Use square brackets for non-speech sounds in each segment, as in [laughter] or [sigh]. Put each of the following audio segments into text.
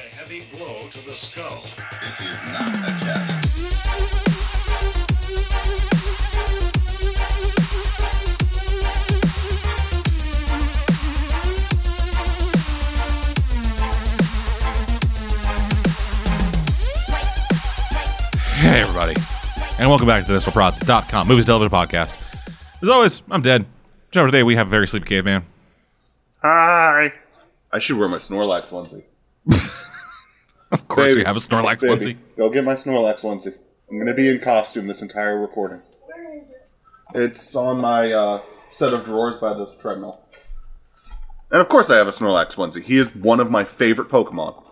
a heavy blow to the skull. This is not a test. Hey, everybody, and welcome back to the com movies television podcast. As always, I'm dead. Joe, today we have a very sleepy caveman. Hi. I should wear my Snorlax onesie. [laughs] Of course, Baby. you have a Snorlax Baby, onesie. Go get my Snorlax onesie. I'm gonna be in costume this entire recording. Where is it? It's on my uh, set of drawers by the treadmill. And of course, I have a Snorlax onesie. He is one of my favorite Pokemon.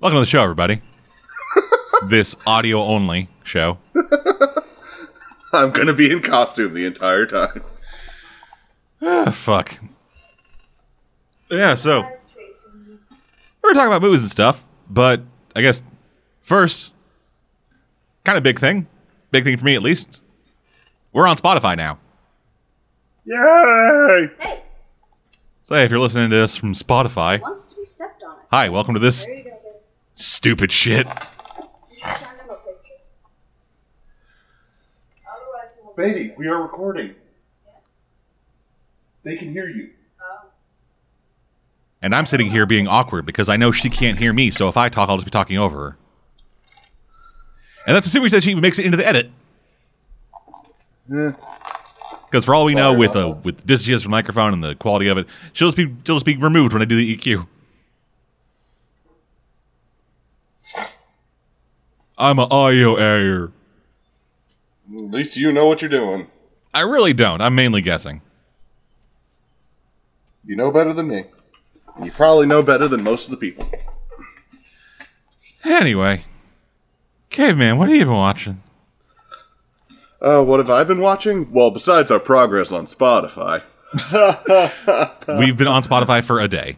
Welcome to the show, everybody. [laughs] this audio only show. [laughs] I'm gonna be in costume the entire time. Ah, fuck. Yeah, so That's Tracy. We're talking about movies and stuff, but I guess first, kind of big thing, big thing for me at least. We're on Spotify now. Yay! Hey, So hey, if you're listening to this from Spotify, wants to be stepped on it. hi, welcome to this There you go, babe. stupid shit. You should send him a picture. Otherwise, he won't. Baby, we are recording. They can hear you. And I'm sitting here being awkward because I know she can't hear me, so if I talk, I'll just be talking over her. And that's assuming that she makes it into the edit. Because for all we know, with uh, with distances from the microphone and the quality of it, she'll just be she'll just be removed when I do the EQ. I'm an audio air. At least you know what you're doing. I really don't. I'm mainly guessing. You know better than me. You probably know better than most of the people. Anyway, caveman, what have you been watching? Uh, what have I been watching? Well, besides our progress on Spotify. [laughs] We've been on Spotify for a day,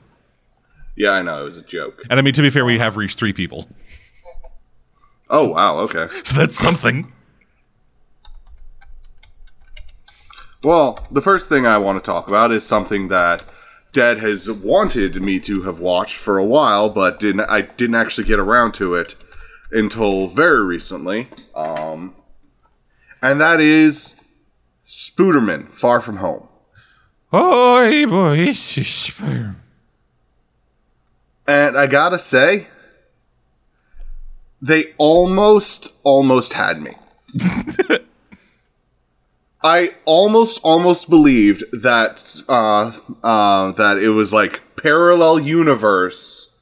Yeah, I know, it was a joke. and I mean to be fair, we have reached three people, Oh, wow, okay. [laughs] so that's something. Well, the first thing I want to talk about is something that Dad has wanted me to have watched for a while, but didn't I didn't actually get around to it until very recently. Um, and that is Spooderman, Far From Home. Oh boy, it's fire. And I gotta say, they almost, almost had me. [laughs] I almost, almost believed that uh, uh, that it was like parallel universe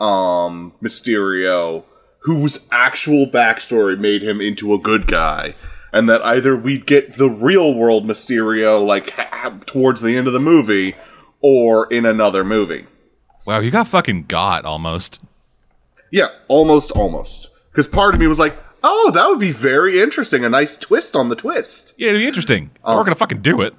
um, Mysterio, whose actual backstory made him into a good guy, and that either we'd get the real world Mysterio like ha- towards the end of the movie, or in another movie. Wow, you got fucking got almost. Yeah, almost, almost. Because part of me was like, oh, that would be very interesting. A nice twist on the twist. Yeah, it'd be interesting. Oh. We're gonna fucking do it.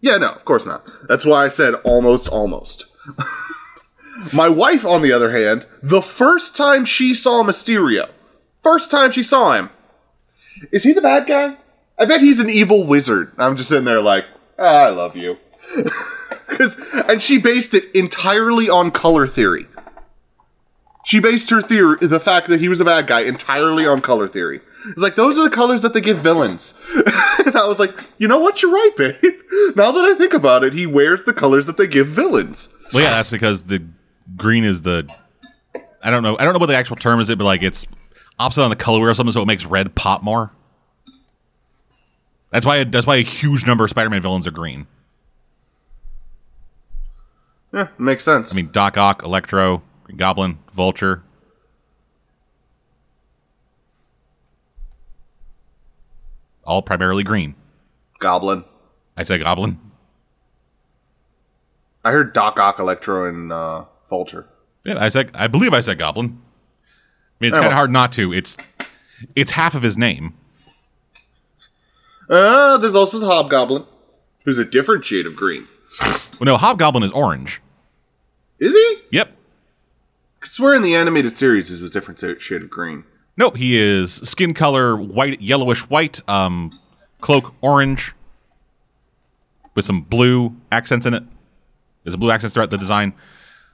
Yeah, no, of course not. That's why I said almost, almost. [laughs] My wife, on the other hand, the first time she saw Mysterio, first time she saw him, is he the bad guy? I bet he's an evil wizard. I'm just sitting there like, ah, I love you. [laughs] 'Cause- and she based it entirely on color theory. She based her theory, the fact that he was a bad guy, entirely on color theory. It's like those are the colors that they give villains, [laughs] and I was like, you know what, you're right, babe. [laughs] Now that I think about it, he wears the colors that they give villains. Well, yeah, that's because the green is the. I don't know. I don't know what the actual term is. It, but like it's opposite on the color wheel or something, so it makes red pop more. That's why. That's why a huge number of Spider-Man villains are green. Yeah, makes sense. I mean, Doc Ock, Electro, Goblin, Vulture. All primarily green. Goblin. I say Goblin. I heard Doc Ock, Electro, and uh, Vulture. Yeah, I said. I believe I said Goblin. I mean, it's Yeah, kind of hard not to. It's it's half of his name. Uh, there's also the Hobgoblin, who's a different shade of green. Well, no, Hobgoblin is orange. Is he? Yep. I swear in the animated series, was a different shade of green. No, he is skin color white, yellowish white, um, cloak orange, with some blue accents in it. There's a blue accents throughout the design.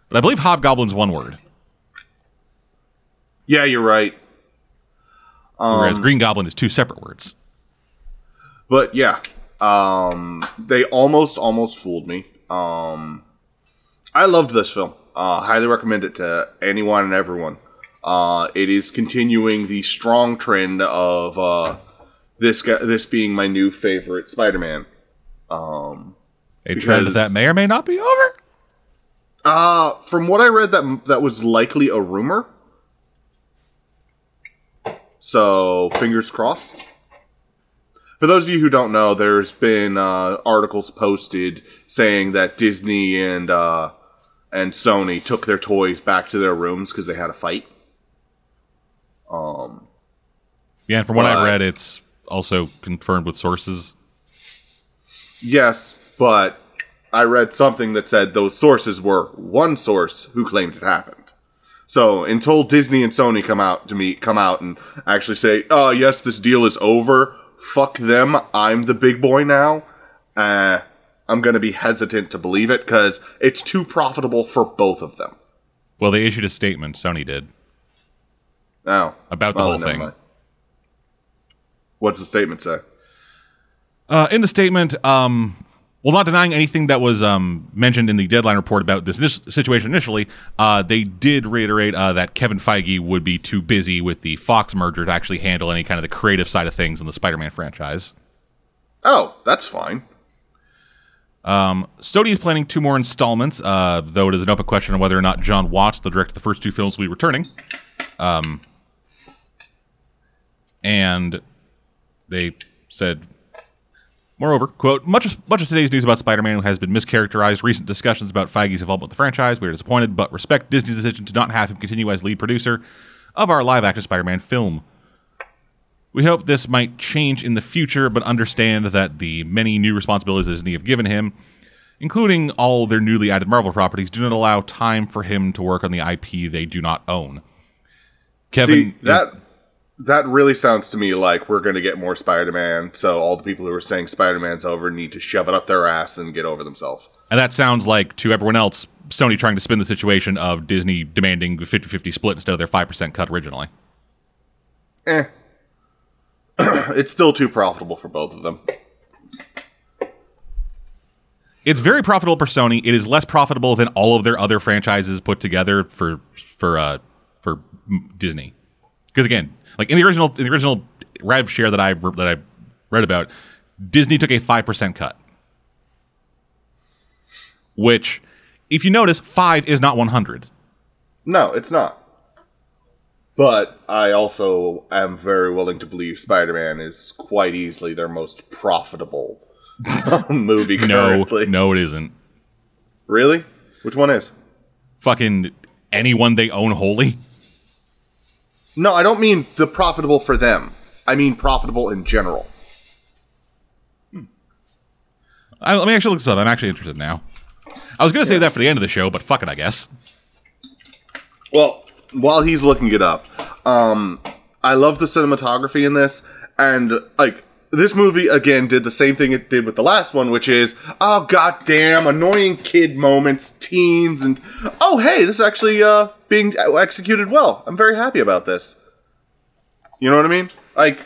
But I believe hobgoblin's one word, Yeah, you're right. whereas green goblin is two separate words. But yeah, um, they almost almost fooled me. Um, I loved this film. Uh, highly recommend it to anyone and everyone. Uh, it is continuing the strong trend of uh, this guy, this being my new favorite Spider-Man. Um, A trend that may or may not be over. uh, from what I read, that that was likely a rumor. So fingers crossed. For those of you who don't know, there's been uh, articles posted saying that Disney and uh, and Sony took their toys back to their rooms because they had a fight. Um, Yeah, and from what I But- read, it's also confirmed with sources. yes, but I read something that said those sources were one source who claimed it happened. So until Disney and Sony come out to me, come out and actually say, "Oh yes, this deal is over. Fuck them. I'm the big boy now." Uh, I'm gonna be hesitant to believe it because it's too profitable for both of them. Well, they issued a statement. Sony did Oh, about the Oh, whole thing. mind. What's the statement say? Uh, in the statement, um, well, not denying anything that was um, mentioned in the deadline report about this init- situation initially, uh, they did reiterate uh, that Kevin Feige would be too busy with the Fox merger to actually handle any kind of the creative side of things in the Spider-Man franchise. Oh, that's fine. Um, Sony is planning two more installments, uh, though it is an open question on whether or not Jon Watts, the director of the first two films, will be returning. Um, and they said, moreover, quote, much of, much of today's news about Spider-Man has been mischaracterized. Recent discussions about Feige's involvement with the franchise. We are disappointed, but respect Disney's decision to not have him continue as lead producer of our live-action Spider-Man film. We hope this might change in the future, but understand that the many new responsibilities that Disney have given him, including all their newly added Marvel properties, do not allow time for him to work on the IP they do not own. Kevin, See is- that that really sounds to me like we're going to get more Spider-Man. So all the people who are saying Spider-Man's over need to shove it up their ass and get over themselves. and that sounds like to everyone else, Sony trying to spin the situation of Disney demanding a 50-50 split instead of their 5% cut originally. Eh, [clears throat] it's still too profitable for both of them. It's very profitable for Sony. It is less profitable than all of their other franchises put together for for uh, for Disney. Because again, like in the original in the original rev share that I that I read about, Disney took a five percent cut. Which, if you notice, five is not one hundred. No, it's not. But I also am very willing to believe Spider-Man is quite easily their most profitable [laughs] movie No, currently. no, it isn't. Really? Which one is? Fucking anyone they own wholly. No, I don't mean the profitable for them. I mean profitable in general. Hmm. I, let me actually look this up. I'm actually interested now. I was gonna save that for the end of the show, but fuck it, I guess. Well, while he's looking it up, um, I love the cinematography in this, and like this movie again did the same thing it did with the last one, which is oh goddamn annoying kid moments, teens, and oh hey, this is actually uh, being executed well. I'm very happy about this. You know what I mean? Like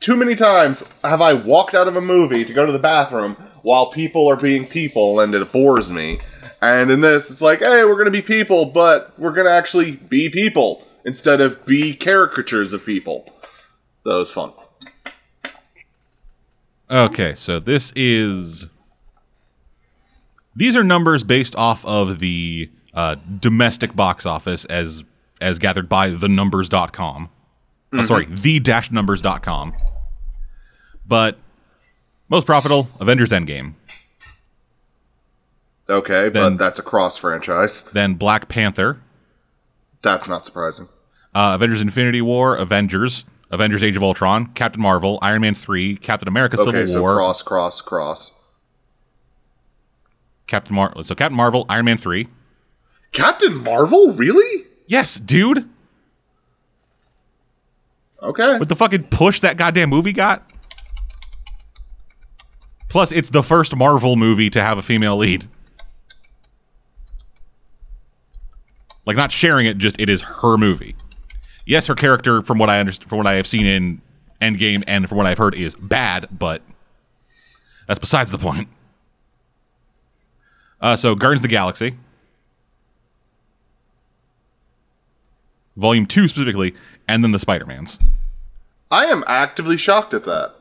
too many times have I walked out of a movie to go to the bathroom while people are being people, and it bores me. And in this, it's like, hey, we're gonna be people, but we're gonna actually be people instead of be caricatures of people. That was fun. Okay, so this is. These are numbers based off of the uh, domestic box office as as gathered by thenumbers.com. Oh, sorry, the dash numbers.com. But most profitable, Avengers Endgame. Okay, Then- but that's a cross franchise. Then Black Panther, That's not surprising. uh, Avengers Infinity War, Avengers, Avengers Age of Ultron, Captain Marvel, Iron Man 3, Captain America Okay, Civil so War, cross, cross, cross. Captain Mar- so Captain Marvel, Iron Man 3. Captain Marvel, really? Yes, dude. Okay. with the fucking push that goddamn movie got. Plus, it's the first Marvel movie to have a female lead. Like not sharing it, just it is her movie. Yes, her character, from what I understand, from what I have seen in Endgame and from what I've heard, is bad, but that's besides the point. Uh, so, Guardians of the Galaxy, Volume Two specifically, and then the Spider Mans. I am actively shocked at that.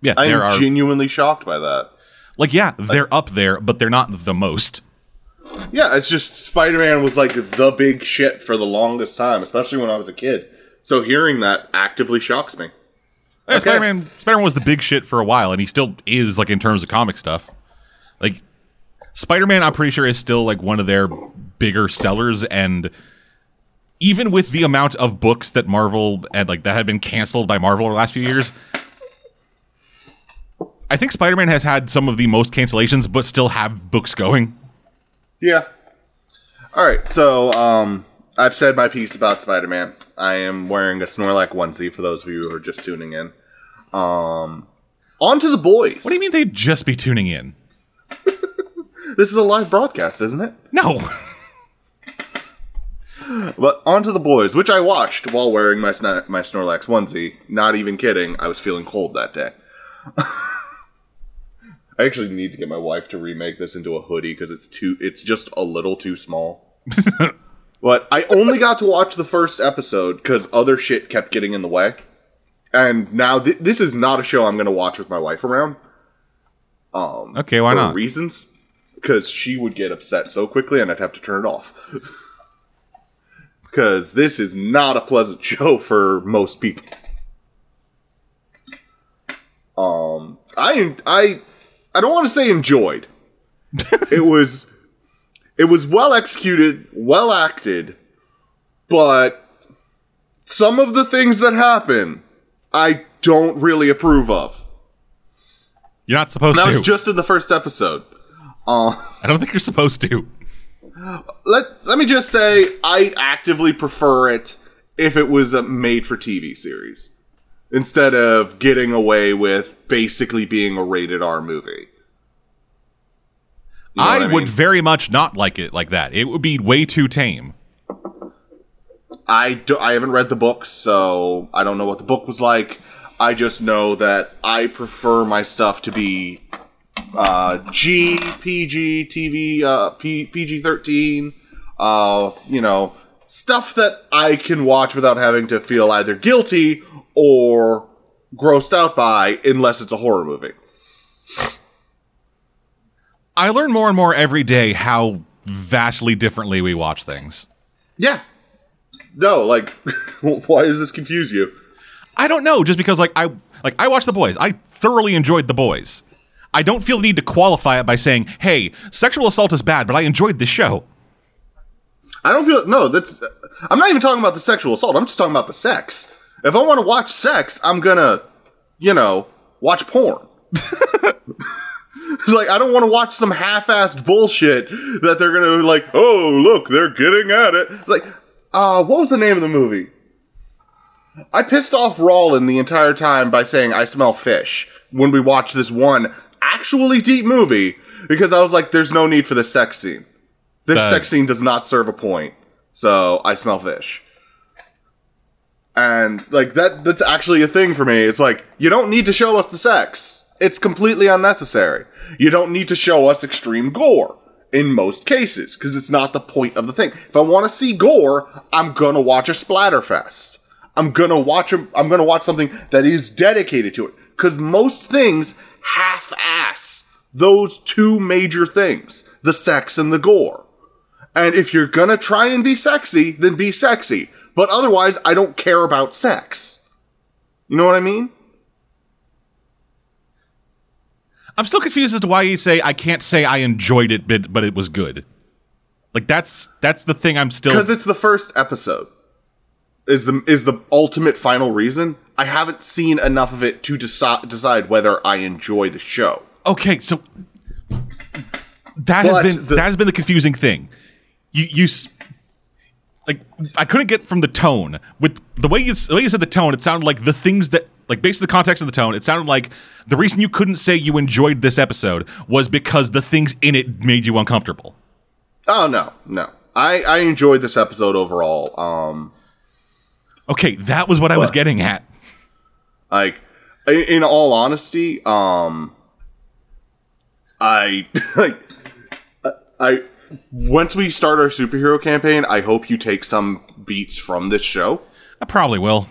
Yeah, I am are genuinely shocked by that. Like yeah, they're up there, but they're not the most. Yeah, it's just Spider Man was like the big shit for the longest time, especially when I was a kid. So hearing that actively shocks me. Yeah, Okay. Spider-Man, Spider-Man was the big shit for a while, and he still is like in terms of comic stuff. Like Spider-Man, I'm pretty sure is still like one of their bigger sellers, and even with the amount of books that Marvel and like that had been canceled by Marvel over the last few years, I think Spider-Man has had some of the most cancellations, but still have books going. Yeah. All right. So, um, I've said my piece about Spider Man. I am wearing a Snorlax onesie for those of you who are just tuning in. Um, on to the boys. What do you mean they'd just be tuning in? [laughs] This is a live broadcast, isn't it? No. [laughs] But on to the boys, which I watched while wearing my sna- my Snorlax onesie. Not even kidding. I was feeling cold that day. [laughs] I actually need to get my wife to remake this into a hoodie because it's too. It's just a little too small. [laughs] but I only got to watch the first episode because other shit kept getting in the way. And now th- this is not a show I'm going to watch with my wife around. Um, Okay, why for not? Reasons, because she would get upset so quickly, and I'd have to turn it off. [laughs] Because this is not a pleasant [laughs] show for most people. Um, I I I don't want to say enjoyed. it was it was well executed, well acted, but some of the things that happen I don't really approve of. You're not supposed That to. That was just in the first episode. Uh, I don't think you're supposed to. let let me just say I actively prefer it if it was a made for TV series instead of getting away with basically being a rated R movie. You know I, I would very much not like it like that. It would be way too tame. I do, I haven't read the book, so I don't know what the book was like. I just know that I prefer my stuff to be uh, G, PG, TV, uh, P, PG thirteen. Uh, you know, stuff that I can watch without having to feel either guilty or grossed out by, unless it's a horror movie. I learn more and more every day how vastly differently we watch things. Yeah. No, like, [laughs] why does this confuse you? I don't know, just because like I like I watched The Boys. I thoroughly enjoyed The Boys. I don't feel the need to qualify it by saying, "Hey, sexual assault is bad," but I enjoyed the show. I don't feel no. That's I'm not even talking about the sexual assault. I'm just talking about the sex. If I want to watch sex, I'm gonna, you know, watch porn. It's [laughs] like I don't want to watch some half-assed bullshit that they're gonna like. Oh, look, they're getting at it. It's like, uh, what was the name of the movie? I pissed off Rollin the entire time by saying I smell fish when we watched this one actually deep movie because I was like, there's no need for the sex scene. This sex scene does not serve a point. So I smell fish. And like that that's actually a thing for me. It's like you don't need to show us the sex. It's completely unnecessary. You don't need to show us extreme gore in most cases because it's not the point of the thing. If I want to see gore, I'm going to watch a splatterfest. I'm going to watch a, I'm going to watch something that is dedicated to it cuz most things half-ass those two major things, the sex and the gore. And if you're gonna try and be sexy, then be sexy. But otherwise, I don't care about sex. You know what I mean? I'm still confused as to why you say I can't say I enjoyed it, but, but it was good. Like that's that's the thing I'm still. Because it's the first episode. Is the is the ultimate final reason? I haven't seen enough of it to deci- decide whether I enjoy the show. Okay, so that has been the- that has been the confusing thing. You you like I couldn't get from the tone with the way you the way you said the tone. It sounded like the things that like based on the context of the tone, it sounded like the reason you couldn't say you enjoyed this episode was because the things in it made you uncomfortable. Oh no, no. I I enjoyed this episode overall. Um, Okay, that was what I was getting at. like in, in all honesty, um, I [laughs] like I once we start our superhero campaign, I hope you take some beats from this show. I probably will.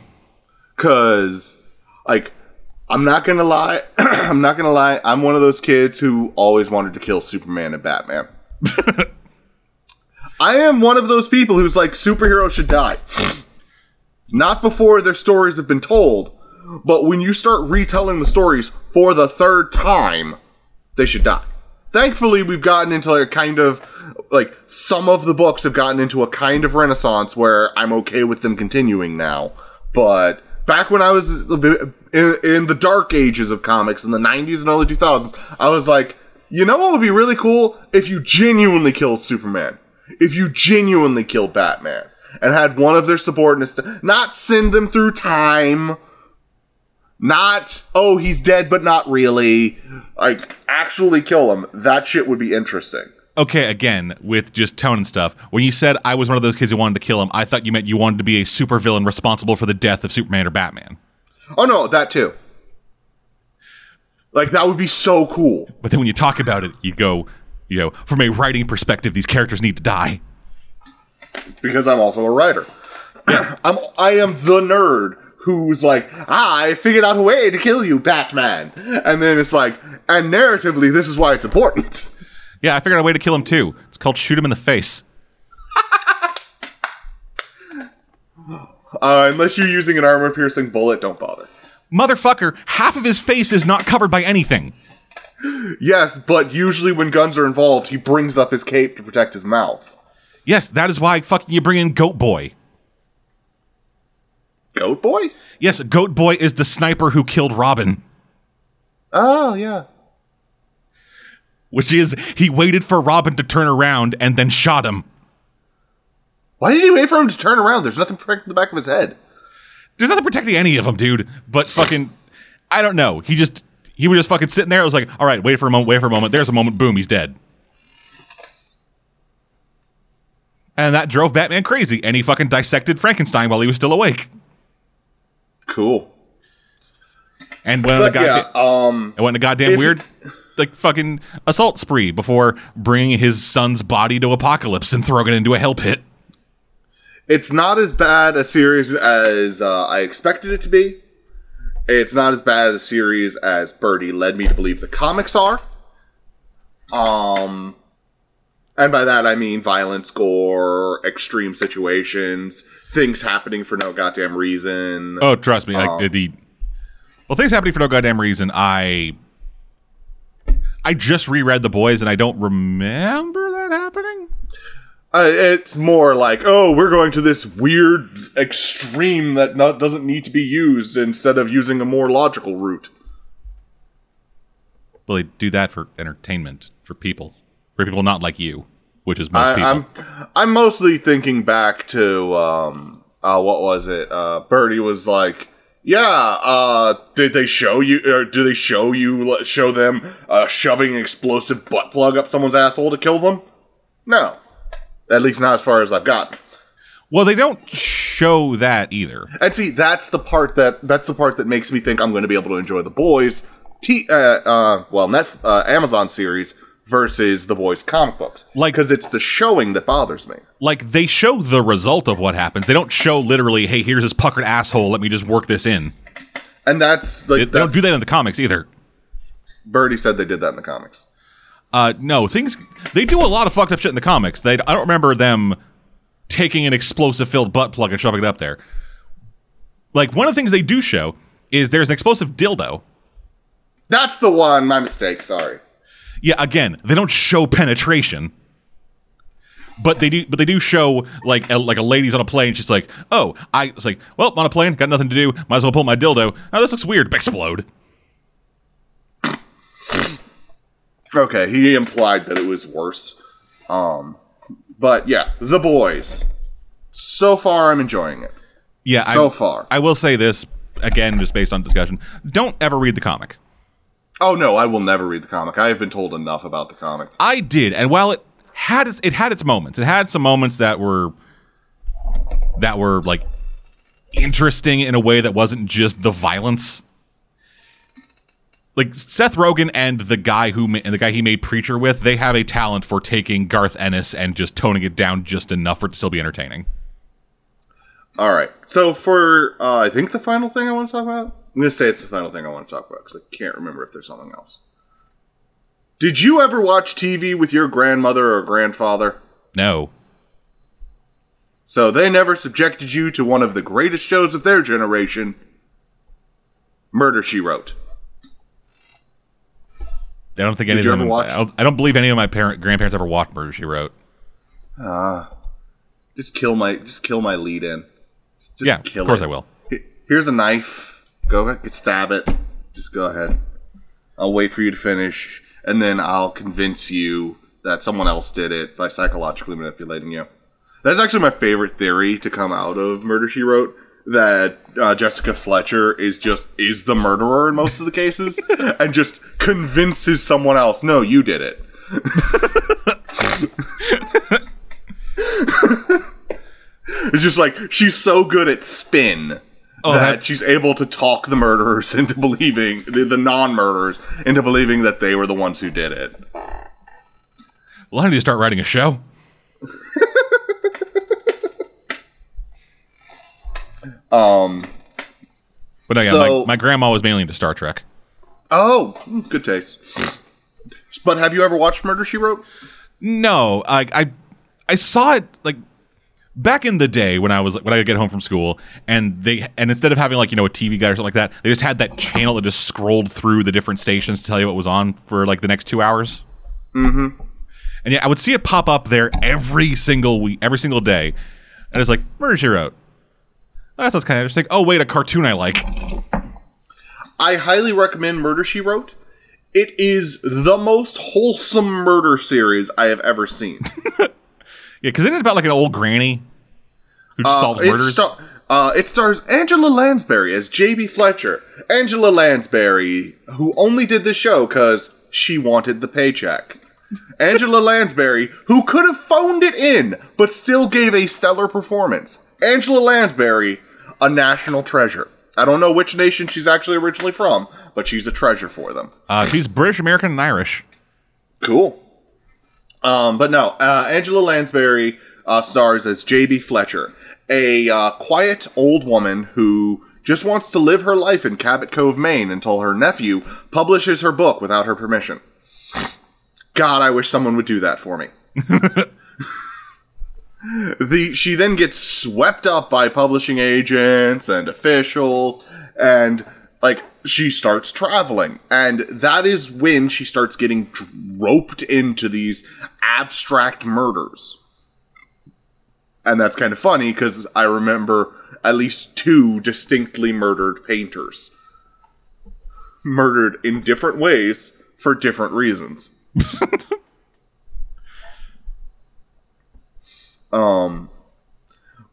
Cause like I'm not gonna lie, [clears throat] I'm not gonna lie, I'm one of those kids who always wanted to kill Superman and Batman. [laughs] I am one of those people who's like superheroes should die. Not before their stories have been told, but when you start retelling the stories for the third time, they should die. Thankfully, we've gotten into a kind of like some of the books have gotten into a kind of renaissance where I'm okay with them continuing now. But back when I was in, in the dark ages of comics in the 90s and early 2000s, I was like, you know what would be really cool? If you genuinely killed Superman, if you genuinely killed Batman, and had one of their subordinates to not send them through time not oh he's dead but not really. Like actually kill him. That shit would be interesting. Okay, again, with just tone and stuff. When you said I was one of those kids who wanted to kill him, I thought you meant you wanted to be a supervillain responsible for the death of Superman or Batman. oh no that too. Like that would be so cool. But then when you talk about it, you go, you know, from a writing perspective, these characters need to die. because i'm also a writer. [clears throat] I'm i am the nerd who's like i figured out a way to kill you batman and then it's like and narratively this is why it's important [laughs] Yeah, I figured out a way to kill him too. It's called shoot him in the face. [laughs] uh, unless you're using an armor piercing bullet don't bother Motherfucker, half of his face is not covered by anything. [laughs] yes but usually when guns are involved he brings up his cape to protect his mouth Yes, that is why fucking you bring in Goat Boy. Goat boy Yes, Goat Boy is the sniper who killed Robin. oh yeah Which is, he waited for Robin to turn around and then shot him. Why did he wait for him to turn around? There's nothing protecting the back of his head. There's nothing protecting any of them, dude. But fucking, I don't know. He just, he was just fucking sitting there. I was like, all right, wait for a moment, wait for a moment. There's a moment, boom, he's dead. And that drove Batman crazy, and he fucking dissected Frankenstein while he was still awake. Cool. And went on a yeah, goddamn, um, and went on a goddamn if- weird, like fucking assault spree before bringing his son's body to Apokolips and throwing it into a hell pit. it's not as bad a series as uh, I expected it to be. It's not as bad a series as Birdie led me to believe the comics are. Um, and by that I mean violence, gore, extreme situations, things happening for no goddamn reason. Oh, trust me, like Um, the, the well, things happening for no goddamn reason. I I just reread the boys, and I don't remember that happening. Uh, it's more like, oh, we're going to this weird extreme that not, doesn't need to be used instead of using a more logical route. Well, they do that for entertainment for people, for people not like you, which is most I, people. I'm I'm mostly thinking back to um uh what was it? Uh Birdie was like, yeah, uh did they show you or do they show you show them uh shoving an explosive butt plug up someone's asshole to kill them? No. At least not as far as I've gotten. well, they don't show that either. And see, that's the part that that's the part that makes me think I'm going to be able to enjoy the boys, t- uh, uh, well, net uh, Amazon series versus the boys comic books, Like- because it's the showing that bothers me. Like they show the result of what happens. They don't show literally, "Hey, here's this puckered asshole. Let me just work this in." And that's like They, they don't do that in the comics either. Birdie said they did that in the comics. Uh, no, things they do a lot of fucked up shit in the comics. They I don't remember them taking an explosive filled butt plug and shoving it up there. Like one of the things they do show is there's an explosive dildo. That's the one. My mistake. Sorry. Yeah, again, they don't show penetration. But they do but they do show like a, like a lady's on a plane, she's like, "Oh, I it's like, well, on a plane, got nothing to do, might as well pull my dildo. Oh, this looks weird, explode." Okay, he implied that it was worse. Um, but yeah, the boys. So far, I'm enjoying it. Yeah, So I, far. I will say this again, just based on discussion, don't ever read the comic. Oh no, I will never read the comic. I have been told enough about the comic. I did, and while it had its, it had its moments, it had some moments that were that were like interesting in a way that wasn't just the violence. Like Seth Rogen and the guy who and the guy he made Preacher with, they have a talent for taking Garth Ennis and just toning it down just enough for it to still be entertaining. All right. So for uh, I think the final thing I want to talk about, I'm gonna say it's the final thing I want to talk about because I can't remember if there's something else. Did you ever watch TV with your grandmother or grandfather? No, So they never subjected you to one of the greatest shows of their generation, Murder She Wrote. I don't think any of them. watch? I don't, believe any of my parent grandparents ever watched Murder She Wrote. Ah, Just kill my just kill my lead in. Just yeah, kill of course it. I will. Here's a knife. Go ahead, stab it. Just go ahead. I'll wait for you to finish, and then I'll convince you that someone else did it by psychologically manipulating you. That's actually my favorite theory to come out of Murder She Wrote. That uh, Jessica Fletcher is just is the murderer in most of the cases, [laughs] and just convinces someone else. No, you did it. [laughs] [laughs] it's just like she's so good at spin Oh, that, that- she's able to talk the murderers [laughs] into believing the, the non-murderers into believing that they were the ones who did it. Well, I need to start writing a show. [laughs] Um. But yeah, So- my, my grandma was mainly into Star Trek. Oh, good taste. But have you ever watched Murder She Wrote? No, I, I I saw it like back in the day when I was when I would get home from school, and they and instead of having like you know a TV guide or something like that, they just had that channel that just scrolled through the different stations to tell you what was on for like the next two hours. Mm-hmm. And yeah, I would see it pop up there every single week, every single day, and it's like Murder She Wrote. Oh, that sounds kind of interesting. Oh wait, a cartoon I like. I highly recommend Murder She Wrote. It is the most wholesome murder series I have ever seen. [laughs] Yeah, because isn't it about like an old granny who just solves it, murders? sta- uh, it stars Angela Lansbury as J.B. Fletcher. Angela Lansbury, who only did this show because she wanted the paycheck. [laughs] Angela Lansbury, who could have phoned it in, but still gave a stellar performance. Angela Lansbury, a national treasure. I don't know which nation she's actually originally from, but she's a treasure for them. uh, she's British, American, and Irish. Cool. Um, but no, uh, Angela Lansbury uh, stars as J.B. Fletcher, a uh, quiet old woman who just wants to live her life in Cabot Cove, Maine, until her nephew publishes her book without her permission. God, I wish someone would do that for me. [laughs] the she then gets swept up by publishing agents and officials and like she starts traveling. And that is when she starts getting roped into these abstract murders. And that's kind of funny because i remember at least two distinctly murdered painters. Murdered in different ways for different reasons. [laughs] Um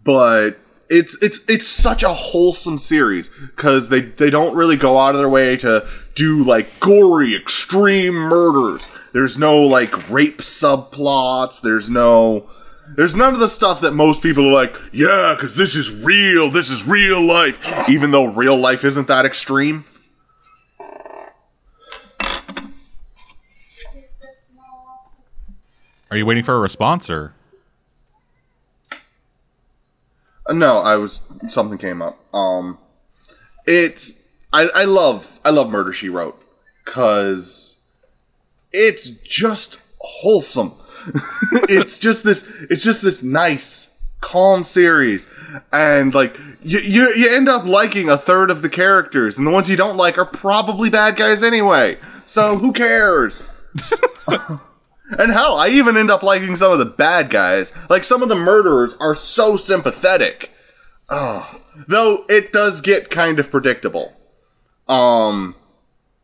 but it's it's it's such a wholesome series because they they don't really go out of their way to do like gory extreme murders. There's no like rape subplots. There's no there's none of the stuff that most people are like yeah because this is real. This is real life. Even though real life isn't that extreme. Are you waiting for a response or? Uh, No, I was something came up. Um, it's I, I love I love Murder She Wrote because it's just wholesome. [laughs] it's just this it's just this nice calm series and like you, you you end up liking a third of the characters and the ones you don't like are probably bad guys anyway so who cares [laughs] and hell, I even end up liking some of the bad guys. Like some of the murderers are so sympathetic. Oh, though it does get kind of predictable. Um,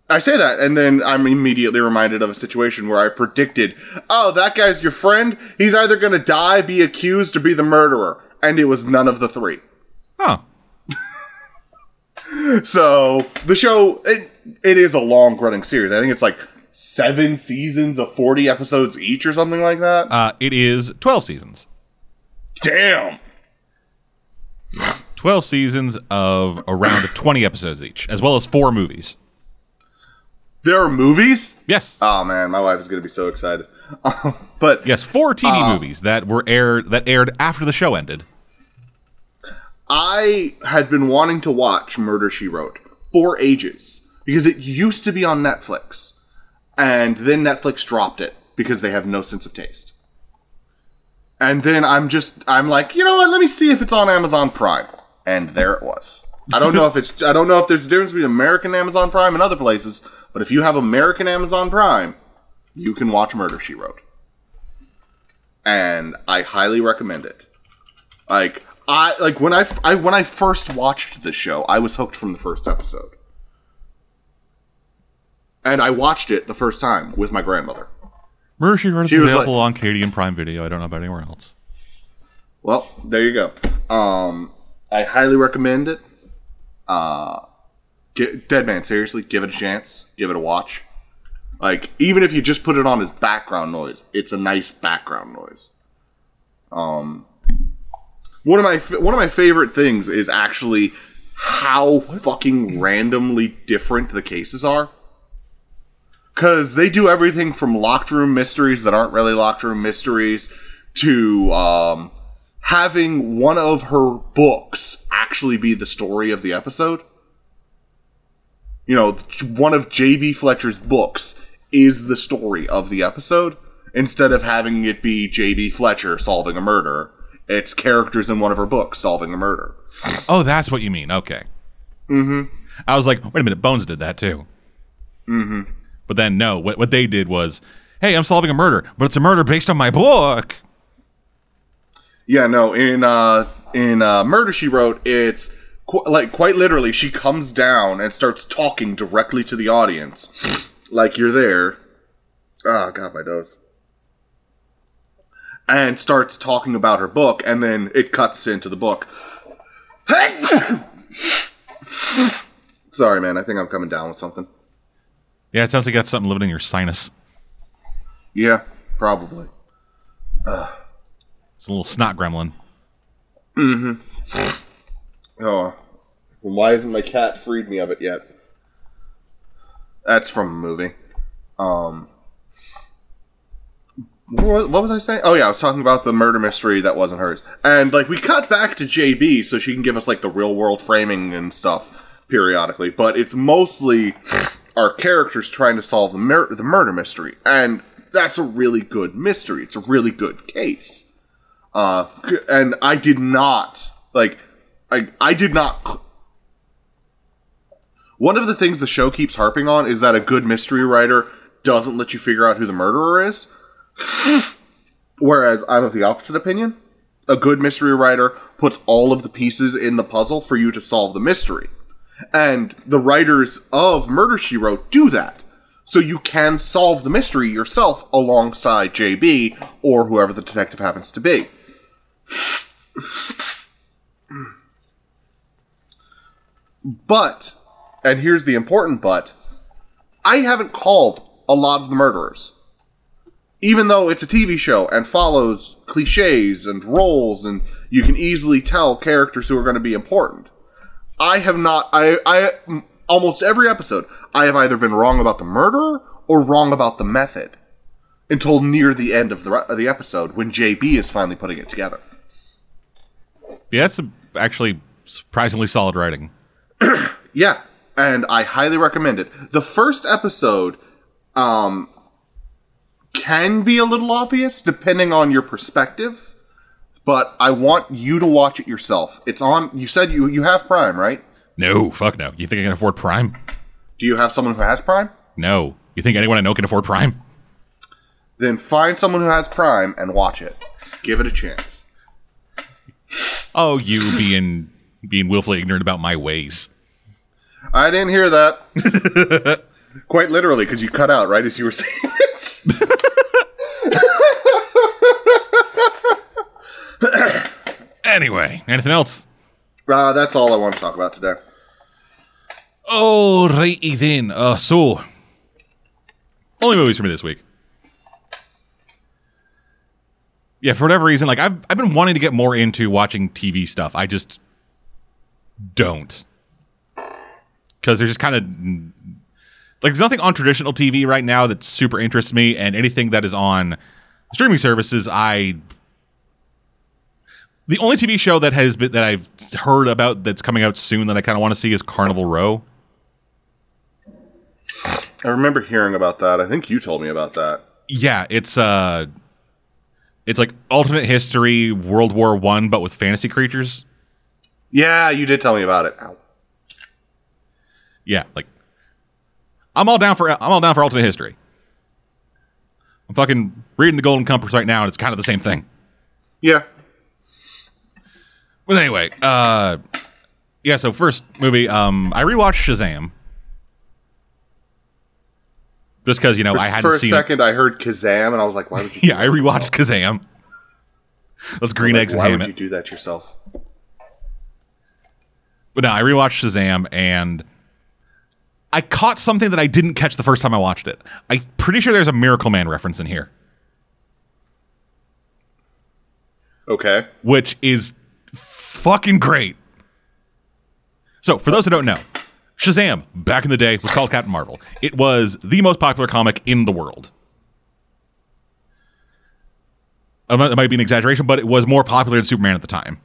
I say that, and then I'm immediately reminded of a situation where I predicted, "Oh, that guy's your friend. He's either going to die, be accused, or be the murderer," and it was none of the three. Huh. [laughs] so the show it, it is a long running series. I think it's like seven seasons of forty episodes each or something like that. Uh, it is 12 seasons. Damn. 12 seasons of around 20 episodes each, as well as four movies. There are movies. Yes. Oh man, my wife is gonna be so excited. [laughs] but yes, four TV Uh, movies that were aired that aired after the show ended. I had been wanting to watch Murder She Wrote for ages because it used to be on Netflix, and then Netflix dropped it because they have no sense of taste. And then I'm just I'm like, you know what? Let me see if it's on Amazon Prime, and there it was. I don't know if it's I don't know if there's a difference between American Amazon Prime and other places, but if you have American Amazon Prime, you can watch Murder She Wrote, and I highly recommend it. Like I like when I, I when I first watched the show, I was hooked from the first episode, and I watched it the first time with my grandmother. Murder She Wrote is available like- on Katie and Prime Video. I don't know about anywhere else. Well, there you go. Um, I highly recommend it. Uh, get, Dead Man, seriously, give it a chance. Give it a watch. Like, even if you just put it on as background noise, it's a nice background noise. Um, one of my one of my favorite things is actually how fucking randomly different the cases are. Because they do everything from locked room mysteries that aren't really locked room mysteries to um, having one of her books actually be the story of the episode. You know, one of J.B. Fletcher's books is the story of the episode instead of having it be J.B. Fletcher solving a murder. It's characters in one of her books solving a murder. Oh, that's what you mean. Okay. Mm-hmm. I was like, wait a minute, Bones did that too. Mm-hmm. But then no, what what they did was, hey, I'm solving a murder, but it's a murder based on my book. Yeah, no, in uh in uh Murder She Wrote, it's qu- like quite literally she comes down and starts talking directly to the audience. [sniffs] like you're there. Oh god, my nose. And starts talking about her book and then it cuts into the book. [coughs] Sorry, man. I think I'm coming down with something. Yeah, it sounds like you got something living in your sinus. Yeah, probably. It's a little snot gremlin. Mm-hmm. Oh, why hasn't my cat freed me of it yet? That's from a movie. Um, what, what was I saying? Oh yeah, I was talking about the murder mystery that wasn't hers, and like we cut back to JB so she can give us like the real world framing and stuff periodically, but it's mostly our characters trying to solve the mur- the murder mystery, and that's a really good mystery. It's a really good case. Uh, and I did not like, I I did not. One of the things the show keeps harping on is that a good mystery writer doesn't let you figure out who the murderer is. [sighs] Whereas I'm of the opposite opinion. A good mystery writer puts all of the pieces in the puzzle for you to solve the mystery. And the writers of Murder She Wrote do that. So you can solve the mystery yourself alongside JB or whoever the detective happens to be. But, and here's the important but, I haven't called a lot of the murderers. Even though it's a TV show and follows cliches and roles, and you can easily tell characters who are going to be important. I have not. I I Almost every episode, I have either been wrong about the murderer or wrong about the method. Until near the end of the, of the episode, when JB is finally putting it together. Yeah, that's actually surprisingly solid writing. [clears throat] Yeah, and I highly recommend it. The first episode um can be a little obvious depending on your perspective, but I want you to watch it yourself. It's on you said you you have Prime, right? No, fuck no. You think I can afford Prime? Do you have someone who has Prime? No. You think anyone I know can afford Prime? Then find someone who has Prime and watch it. Give it a chance. Oh, you being being willfully ignorant about my ways. I didn't hear that. [laughs] Quite literally, because you cut out right as you were saying this. [laughs] [coughs] Anyway, anything else? Uh, that's all I want to talk about today. Oh, righty then. Uh, so, only movies for me this week. Yeah, for whatever reason, like I've I've been wanting to get more into watching TV stuff. I just don't because there's just kind of like there's nothing on traditional TV right now that super interests me, and anything that is on streaming services, I the only TV show that has been that I've heard about that's coming out soon that I kind of want to see is Carnival Row. I remember hearing about that. I think you told me about that. Yeah, it's uh it's like alternate history World War One, but with fantasy creatures. Yeah, you did tell me about it. Ow. Yeah, like I'm all down for I'm all down for alternate history. I'm fucking reading the Golden Compass right now, and it's kind of the same thing. Yeah. But anyway, uh, yeah. So first movie, um, I rewatched Shazam just because you know For, I hadn't for a seen. second, I heard Kazam, and I was like, "Why would you?" [laughs] Yeah, I rewatched Kazam. Let's green Like, eggs and Ham. Why ham would you do that yourself? But no, I rewatched Shazam and I caught something that I didn't catch the first time I watched it. I'm pretty sure there's a Miracle Man reference in here, Okay. which is fucking great. So, for those who don't know, Shazam, back in the day, was called Captain Marvel. It was the most popular comic in the world. Uh, That might be an exaggeration, but it was more popular than Superman at the time.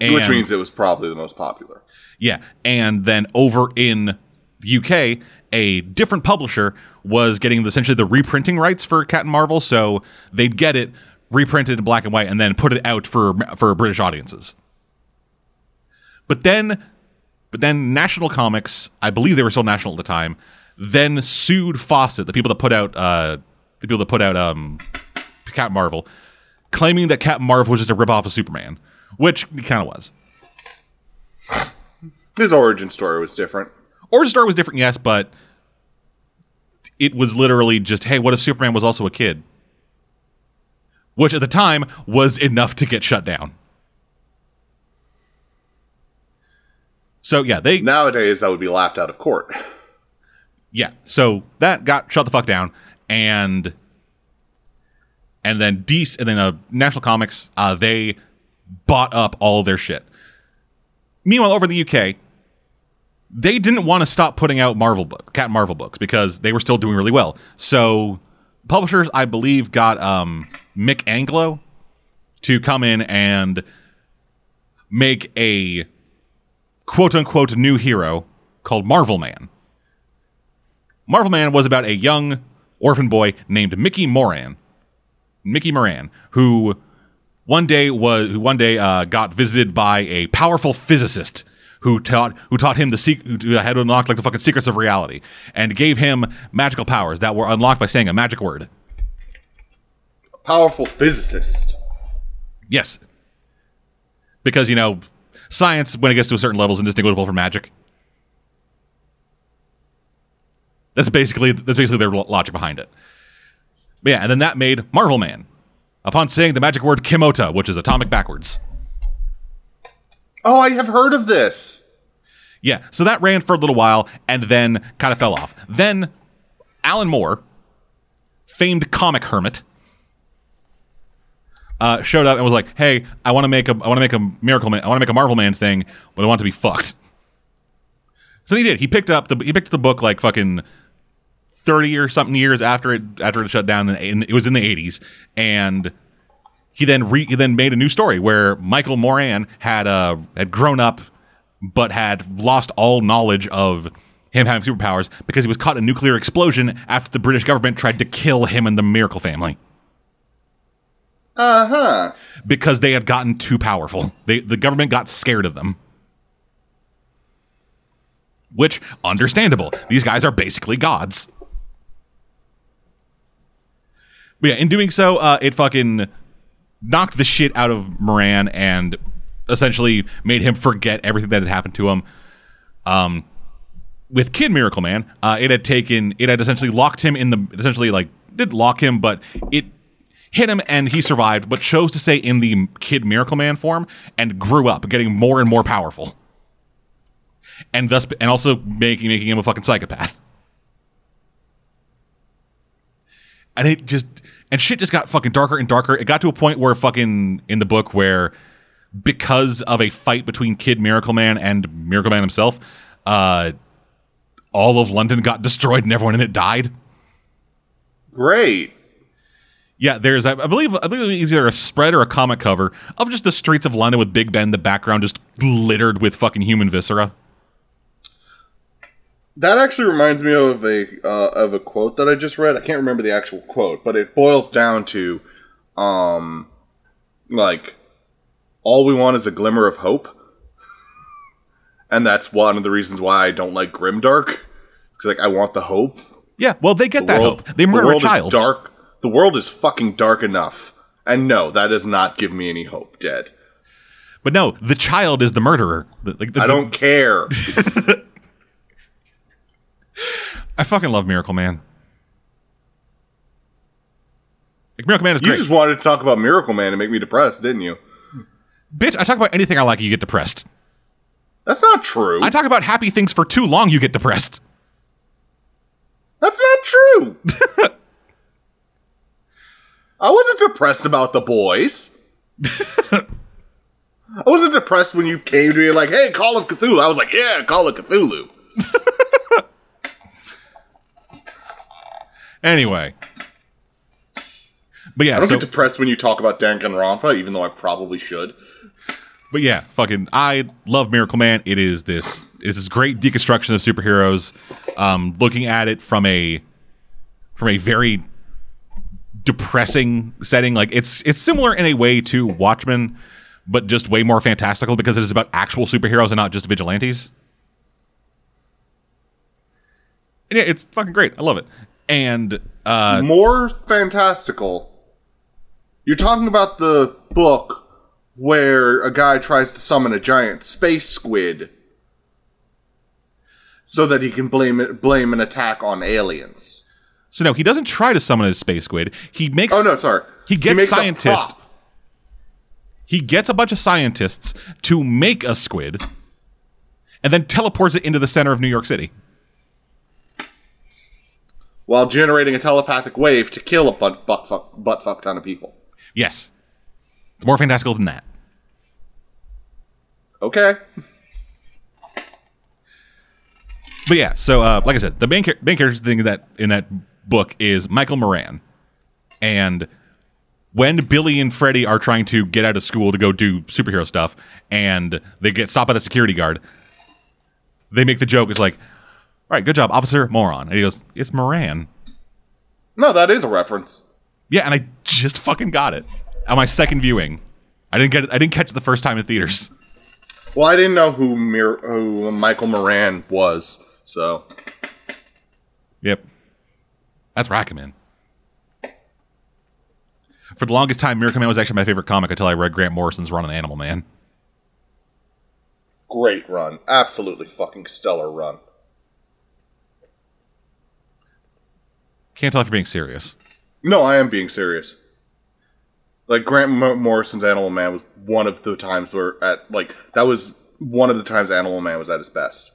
Which means it was probably the most popular. Yeah, and then over in the UK, a different publisher was getting essentially the reprinting rights for Captain Marvel, so they'd get it reprinted in black and white and then put it out for for British audiences. But then, but then National Comics, I believe they were still National at the time, then sued Fawcett, the people that put out uh, the people that put out um, Captain Marvel, claiming that Captain Marvel was just a ripoff of Superman, which he kind of was. His origin story was different. Origin story was different, yes, but it was literally just, hey, what if Superman was also a kid? Which at the time was enough to get shut down. So yeah, they Nowadays, that would be laughed out of court. yeah, so that got shut the fuck down, and and then DC and then uh, National Comics, uh, they bought up all their shit. Meanwhile, over in the UK, they didn't want to stop putting out Marvel book, Cat Marvel books because they were still doing really well. So publishers, I believe, got um, Mick Anglo to come in and make a quote unquote new hero called Marvel Man. Marvel Man was about a young orphan boy named Mickey Moran. Mickey Moran, who one day was who one day uh, got visited by a powerful physicist who taught who taught him the sec- who had to unlock like the fucking secrets of reality and gave him magical powers that were unlocked by saying a magic word. A Powerful physicist. Yes, because you know science when it gets to a certain level is indistinguishable from magic. That's basically that's basically their logic behind it. But yeah, and then that made Marvel Man. Upon saying the magic word Kimota, which is atomic backwards. Oh, I have heard of this. Yeah, so that ran for a little while and then kind of fell off. Then Alan Moore, famed comic hermit, uh, showed up and was like, "Hey, I want to make a I want to make a miracle man I want to make a Marvel Man thing, but I want to be fucked." So he did. He picked up the he picked the book like fucking thirty or something years after it after it shut down. And it was in the eighties, and he then re, he then made a new story where Michael Moran had uh had grown up but had lost all knowledge of him having superpowers because he was caught in a nuclear explosion after the British government tried to kill him and the Miracle family Uh huh. because they had gotten too powerful. They the government got scared of them. Which understandable. These guys are basically gods. But yeah, in doing so, uh, it fucking knocked the shit out of Moran and essentially made him forget everything that had happened to him. Um, with Kid Miracle Man, uh, it had taken, it had essentially locked him in the, essentially like did lock him, but it hit him and he survived, but chose to stay in the Kid Miracle Man form and grew up, getting more and more powerful. and thus and also making making him a fucking psychopath. And it just and shit just got fucking darker and darker. It got to a point where fucking in the book where because of a fight between Kid Miracle Man and Miracle Man himself, uh, all of London got destroyed and everyone in it died. Great. Yeah, there's I believe I believe either a spread or a comic cover of just the streets of London with Big Ben in the background just littered with fucking human viscera. That actually reminds me of a uh, of a quote that I just read. I can't remember the actual quote, but it boils down to, um, like, all we want is a glimmer of hope, and that's one of the reasons why I don't like Grimdark. Because like I want the hope. Yeah, well they get The that world, hope. They the murder a world is child. dark. The world is fucking dark enough, and no, that does not give me any hope. Dead. But no, the child is the murderer. The- like, the- I don't care. [laughs] I fucking love Miracle Man. Like Miracle Man is you great. just wanted to talk about Miracle Man and make me depressed, didn't you? Bitch, I talk about anything I like, you get depressed. That's not true. I talk about happy things for too long, you get depressed. That's not true. [laughs] I wasn't depressed about the boys. [laughs] I wasn't depressed when you came to me like, "Hey, Call of Cthulhu." I was like, "Yeah, Call of Cthulhu." [laughs] Anyway. But yeah, I don't so get depressed when you talk about Danganronpa, even though I probably should. But yeah, fucking, I love Miracle Man. It is this it's this great deconstruction of superheroes. Um, looking at it from a from a very depressing setting, like it's it's similar in a way to Watchmen, but just way more fantastical because it is about actual superheroes and not just vigilantes. And yeah, it's fucking great. I love it. And uh, More fantastical. You're talking about the book where a guy tries to summon a giant space squid so that he can blame it, blame an attack on aliens. so no, he doesn't try to summon a space squid. He makes Oh no, sorry. He gets a scientists. He gets a bunch of scientists to make a squid, and then teleports it into the center of New York City. While generating a telepathic wave to kill a butt, butt, fuck, butt fuck ton of people. Yes, it's more fantastical than that. Okay. But yeah, so uh, like I said, the main main character thing that in that book is Michael Moran, and when Billy and Freddy are trying to get out of school to go do superhero stuff, and they get stopped by the security guard, they make the joke. It's like, "All right, good job, Officer Moron," and he goes, "It's Moran." No, that is a reference. Yeah, and I just fucking got it on my second viewing. I didn't get it. I didn't catch it the first time in theaters. Well, I didn't know who Mir- who Michael Moran was, so Yep, that's Rackaman. For the longest time, Miracle Man was actually my favorite comic until I read Grant Morrison's run on Animal Man. great run, absolutely fucking stellar run. Can't tell if you're being serious. No, I am being serious. Like Grant Morrison's Animal Man was one of the times where at like that was one of the times Animal Man was at his best.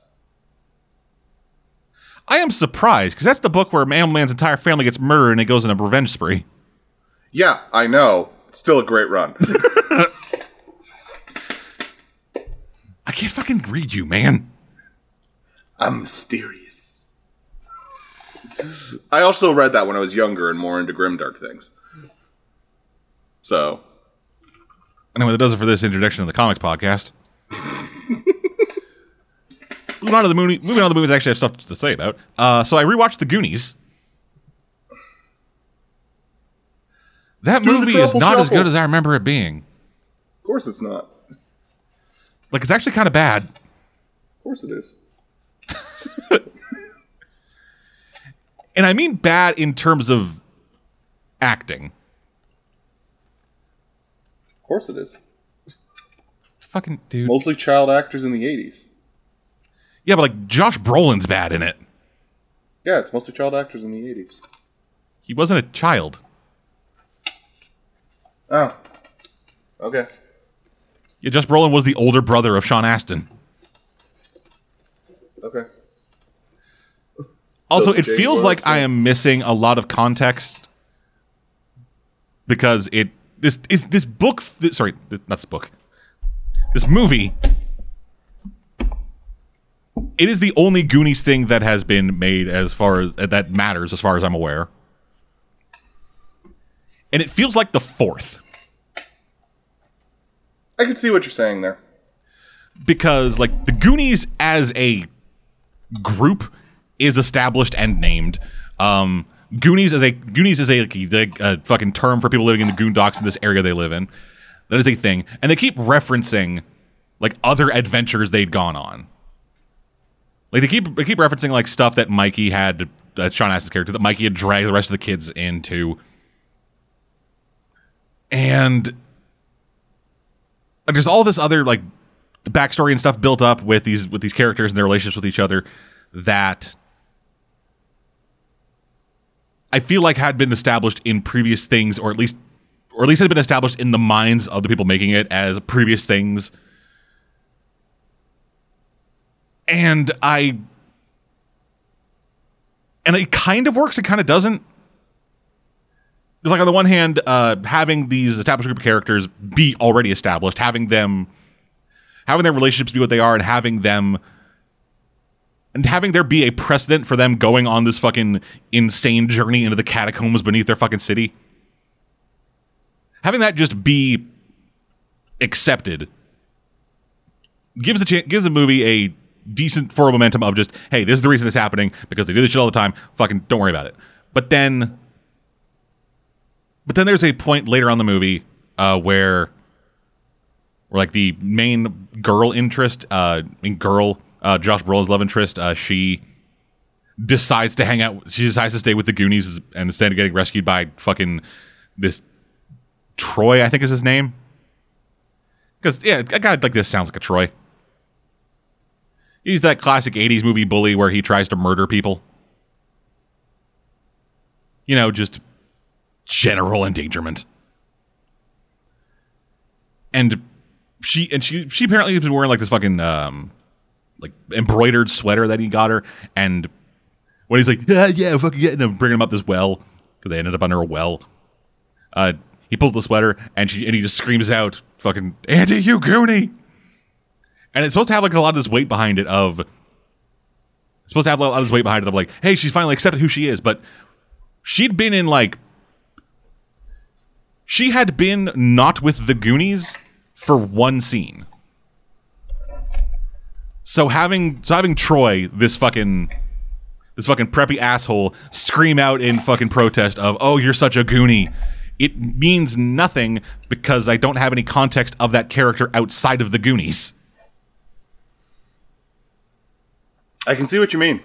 I am surprised because that's the book where Animal Man's entire family gets murdered and it goes on a revenge spree. Yeah, I know. It's still a great run. [laughs] I can't fucking read you, man. I'm mysterious. I also read that when I was younger and more into grimdark things. So, Anyway, that does it for this introduction of the comics podcast. moving on to the movie. Moving on to the movies, I actually have stuff to say about. Uh, so I rewatched The Goonies. That Do movie is not as good as I remember it being. of course it's not. Like it's actually kind of bad. Of course it is. [laughs] And I mean bad in terms of acting. Of course it is. It's Fucking dude. Mostly child actors in the 80s. Yeah, but like Josh Brolin's bad in it. Yeah, it's mostly child actors in the 80s. He wasn't a child. Oh. Okay. Yeah, Josh Brolin was the older brother of Sean Astin. Okay. Also, it feels like I am missing a lot of context because it this is this book. This, sorry, not this book. This movie. It is the only Goonies thing that has been made as far as that matters, as far as I'm aware. And it feels like the fourth I can see what you're saying there. because, like, the Goonies as a group is established and named. Um, Goonies as a Goonies is a, a, a fucking term for people living in the Goondocks in this area they live in. That is a thing, and they keep referencing like other adventures they'd gone on. Like they keep they keep referencing like stuff that Mikey had, uh, Sean Astin's character, that Mikey had dragged the rest of the kids into, and like, there's all this other like backstory and stuff built up with these with these characters and their relationships with each other that I feel like had been established in previous things, or at least, or at least had been established in the minds of the people making it as previous things. And I, and it kind of works. It kind of doesn't. Because, like, on the one hand, uh, having these established group of characters be already established, having them, having their relationships be what they are, and having them and having there be a precedent for them going on this fucking insane journey into the catacombs beneath their fucking city. Having that just be accepted gives the gives the movie a decent forward momentum of just, hey, this is the reason it's happening because they do this shit all the time. Fucking don't worry about it. But then, but then there's a point later on the movie uh, where, where like the main girl interest, uh, I mean girl, uh, Josh Brolin's love interest, uh, she decides to hang out. She decides to stay with the Goonies and instead of getting rescued by fucking this Troy, I think is his name. Because yeah, a guy like this sounds like a Troy. He's that classic '80s movie bully where he tries to murder people. You know, just general endangerment. And she and she she apparently has been wearing like this fucking um like embroidered sweater that he got her, and when he's like, yeah, yeah, fucking getting him, bringing him up this well because they ended up under a well. Uh, he pulls the sweater and she and he just screams out, "Fucking Andy, you goonie!" And it's supposed to have like a lot of this weight behind it of. It's supposed to have a lot of this weight behind it of like, hey, she's finally accepted who she is, but she'd been in like. She had been not with the Goonies for one scene. So having so having Troy, this fucking this fucking preppy asshole, scream out in fucking protest of, "Oh, you're such a goonie," it means nothing because I don't have any context of that character outside of the Goonies. I can see what you mean.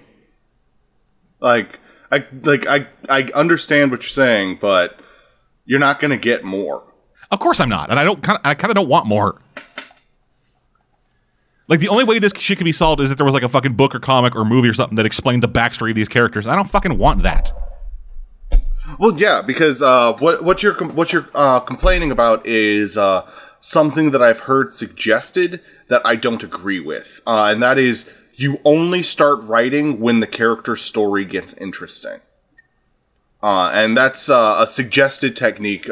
Like I like I I understand what you're saying, but you're not going to get more. Of course I'm not, and I don't. Kinda, I kind of don't want more. Like the only way this shit could be solved is if there was like a fucking book or comic or movie or something that explained the backstory of these characters. I don't fucking want that. Well, yeah, because uh, what what you're what you're uh, complaining about is uh, something that I've heard suggested that I don't agree with, uh, and that is you only start writing when the character story gets interesting, uh, and that's uh, a suggested technique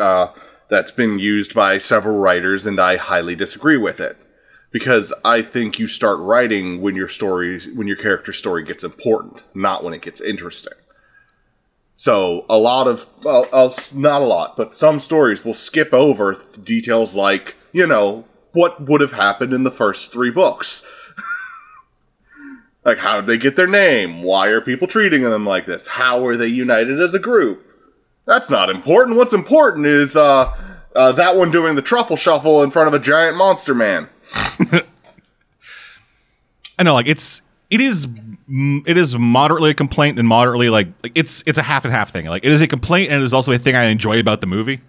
that's been used by several writers, and I highly disagree with it because I think you start writing when your story when your character story gets important, not when it gets interesting. So a lot of, well, uh, not a lot, but some stories will skip over details like, you know, what would have happened in the first three books. [laughs] like, how did they get their name? Why are people treating them like this? How are they united as a group? That's not important. What's important is uh, uh, that one doing the truffle shuffle in front of a giant monster man. [laughs] I know, like it's it is it is moderately a complaint and moderately like, like it's it's a half and half thing. Like it is a complaint and it is also a thing I enjoy about the movie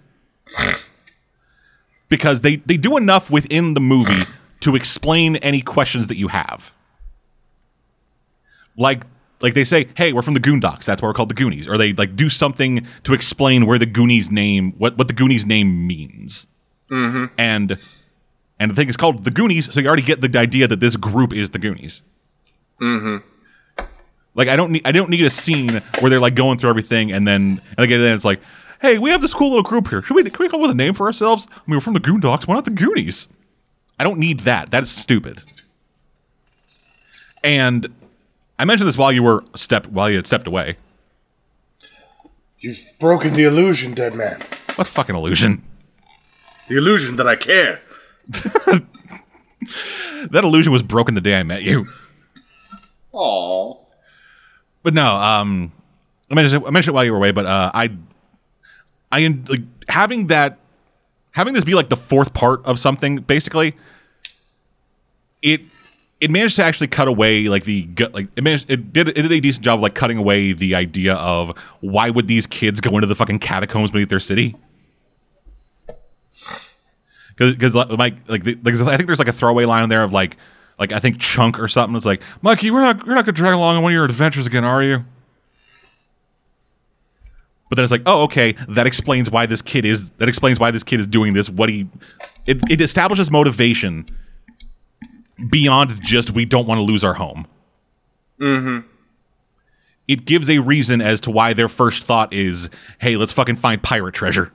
because they they do enough within the movie to explain any questions that you have. Like like they say, "Hey, we're from the Goondocks. That's why we're called the Goonies." Or they like do something to explain where the Goonies name what what the Goonies name means. Mm-hmm. And and the thing is called the Goonies, so you already get the idea that this group is the Goonies. Mm-hmm. Like I don't need I don't need a scene where they're like going through everything and then and again then it's like, hey, we have this cool little group here. Should we can we come up with a name for ourselves? I mean, we're from the Goondocks. Why not the Goonies? I don't need that. That is stupid. And I mentioned this while you were stepped while you had stepped away. You've broken the illusion, dead man. What fucking illusion? The illusion that I care. [laughs] That illusion was broken the day I met you. Aww. But no, um, I mentioned I mentioned it while you were away, but uh, I, I like having that, having this be like the fourth part of something, basically. It it managed to actually cut away like the gut like it managed it did it did a decent job of like cutting away the idea of why would these kids go into the fucking catacombs beneath their city. Because like like the, like I think there's like a throwaway line in there of like like I think Chunk or something. It's like Mikey, we're not you're not gonna drag along on one of your adventures again, are you? But then it's like, oh, okay, that explains why this kid is that explains why this kid is doing this. What he it, it establishes motivation beyond just we don't want to lose our home. Mm-hmm. It gives a reason as to why their first thought is, hey, let's fucking find pirate treasure.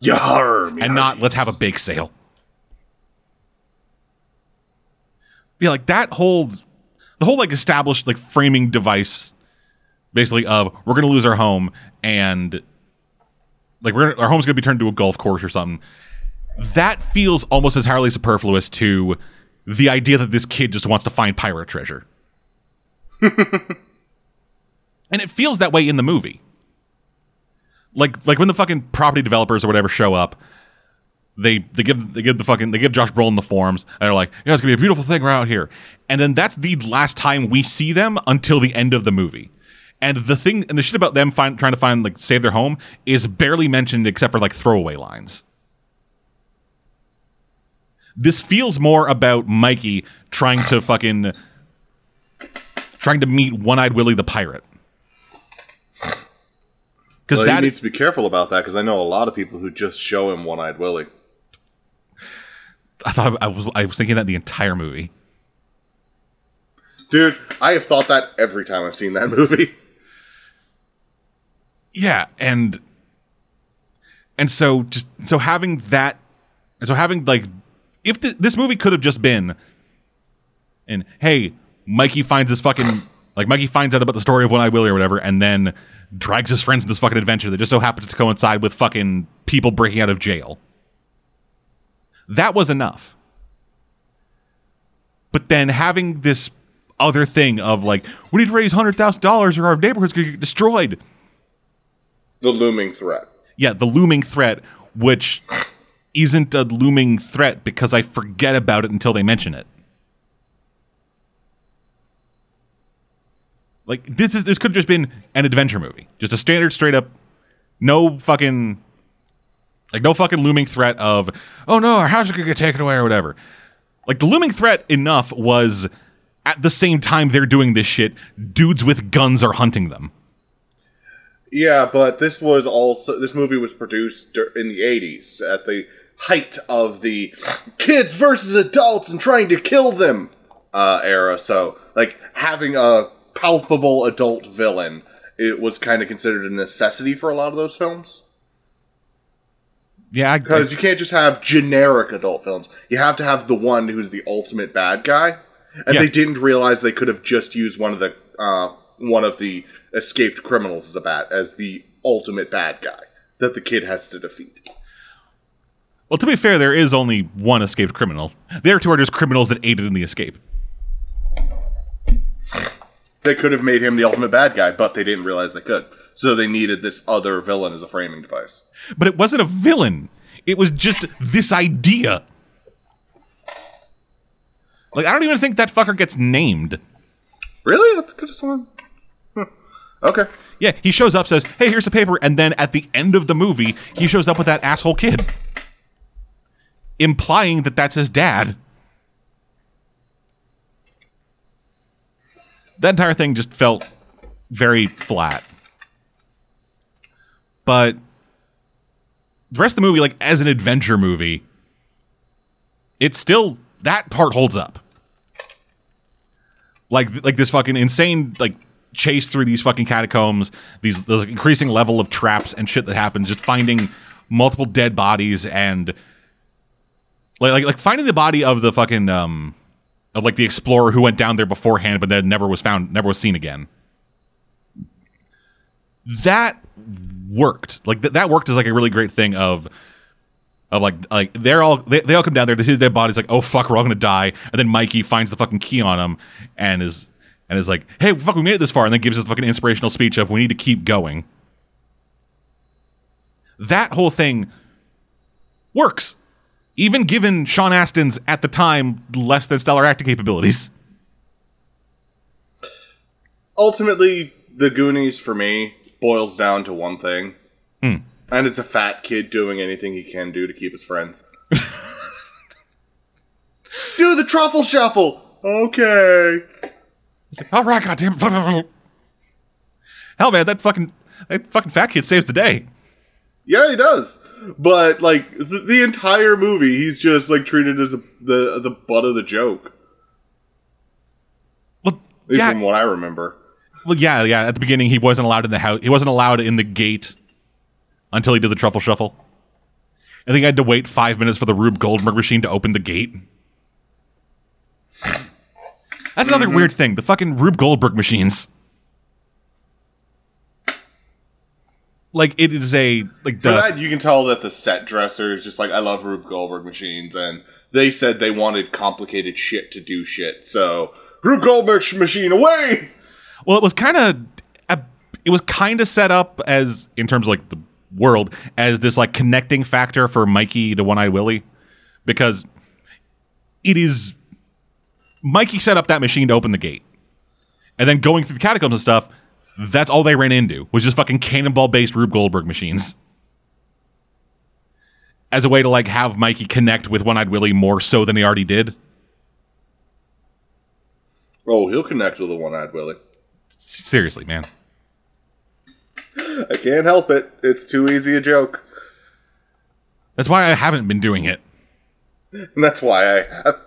Yar, and not let's have a bake sale. Yeah, like that whole the whole like established like framing device basically of we're gonna lose our home and like we're our home's gonna be turned into a golf course or something. That feels almost entirely superfluous to the idea that this kid just wants to find pirate treasure. [laughs] and it feels that way in the movie like like when the fucking property developers or whatever show up, they they give they give the fucking they give Josh Brolin the forms and they're like, yeah, it's gonna be a beautiful thing out here. And then that's the last time we see them until the end of the movie. And the thing and the shit about them find, trying to find like save their home is barely mentioned except for like throwaway lines. This feels more about Mikey trying to fucking trying to meet One-Eyed Willie the pirate. Because Well, that he needs to be careful about that because I know a lot of people who just show him one-eyed Willie. I thought I was I was thinking that the entire movie. Dude, I have thought that every time I've seen that movie. [laughs] Yeah, and and so just so having that, and so having like, if th- this movie could have just been, and hey, Mikey finds this fucking like Mikey finds out about the story of One Eye Willie or whatever, and then drags his friends in this fucking adventure that just so happens to coincide with fucking people breaking out of jail. That was enough. But then having this other thing of like, we need to raise hundred thousand dollars or our neighborhood's gonna get destroyed. The looming threat. Yeah, the looming threat, which isn't a looming threat because I forget about it until they mention it. Like this is this could have just been an adventure movie, just a standard, straight up, no fucking, like no fucking looming threat of, oh no, our house is gonna get taken away or whatever. Like the looming threat enough was, at the same time they're doing this shit, dudes with guns are hunting them. Yeah, but this was also this movie was produced in the '80s at the height of the kids versus adults and trying to kill them uh, era. So, like having a palpable adult villain, it was kind of considered a necessity for a lot of those films Yeah, because you can't just have generic adult films. You have to have the one who's the ultimate bad guy, and Yeah. they didn't realize they could have just used one of the uh, one of the escaped criminals as a bat as the ultimate bad guy that the kid has to defeat. Well, to be fair, there is only one escaped criminal. The other two are just criminals that aided in the escape. They could have made him the ultimate bad guy, but they didn't realize they could. So they needed this other villain as a framing device. But it wasn't a villain. It was just this idea. Like, I don't even think that fucker gets named. Really? That's good as one. Hmm. Okay. Yeah, he shows up, says, hey, here's a paper, and then at the end of the movie, he shows up with that asshole kid. Implying that that's his dad. That entire thing just felt very flat. But the rest of the movie, like as an adventure movie, it's still that part holds up. like like this fucking insane like chase through these fucking catacombs, these this increasing level of traps and shit that happens, just finding multiple dead bodies and like like like finding the body of the fucking um like the explorer who went down there beforehand but then never was found never was seen again. That worked. Like th- that worked as like a really great thing of of like like they're all they, they all come down there, they see the dead bodies, like, oh fuck, we're all gonna die. And then Mikey finds the fucking key on him and is and is like, hey, fuck, we made it this far, and then gives us fucking inspirational speech of we need to keep going. That whole thing works. Even given Sean Astin's at the time less than stellar acting capabilities. Ultimately, the Goonies for me boils down to one thing, Hmm. and it's a fat kid doing anything he can do to keep his friends. [laughs] do the truffle shuffle. Okay. Like, all right, goddamn. [laughs] Hell, man, that fucking that fucking fat kid saves the day. Yeah, he does. But like the, the entire movie, he's just like treated as a, the the butt of the joke. Well, yeah, from what I remember. well, yeah, yeah. At the beginning, he wasn't allowed in the house. He wasn't allowed in the gate until he did the truffle shuffle. I think I had to wait five minutes for the Rube Goldberg machine to open the gate. That's another mm-hmm. weird thing. The fucking Rube Goldberg machines. Like it is a like the that, you can tell that the set dresser is just like I love Rube Goldberg machines, and they said they wanted complicated shit to do shit. So Rube Goldberg machine away. Well, it was kind of it was kind of set up as in terms of like the world as this like connecting factor for Mikey to One Eyed Willie because it is Mikey set up that machine to open the gate. And then going through the catacombs and stuff, that's all they ran into was just fucking cannonball based Rube Goldberg machines. As a way to like have Mikey connect with One Eyed Willie more so than he already did. Oh, he'll connect with the one-eyed Willie. Seriously, man. I can't help it. It's too easy a joke, That's why I haven't been doing it. and [laughs] that's why I have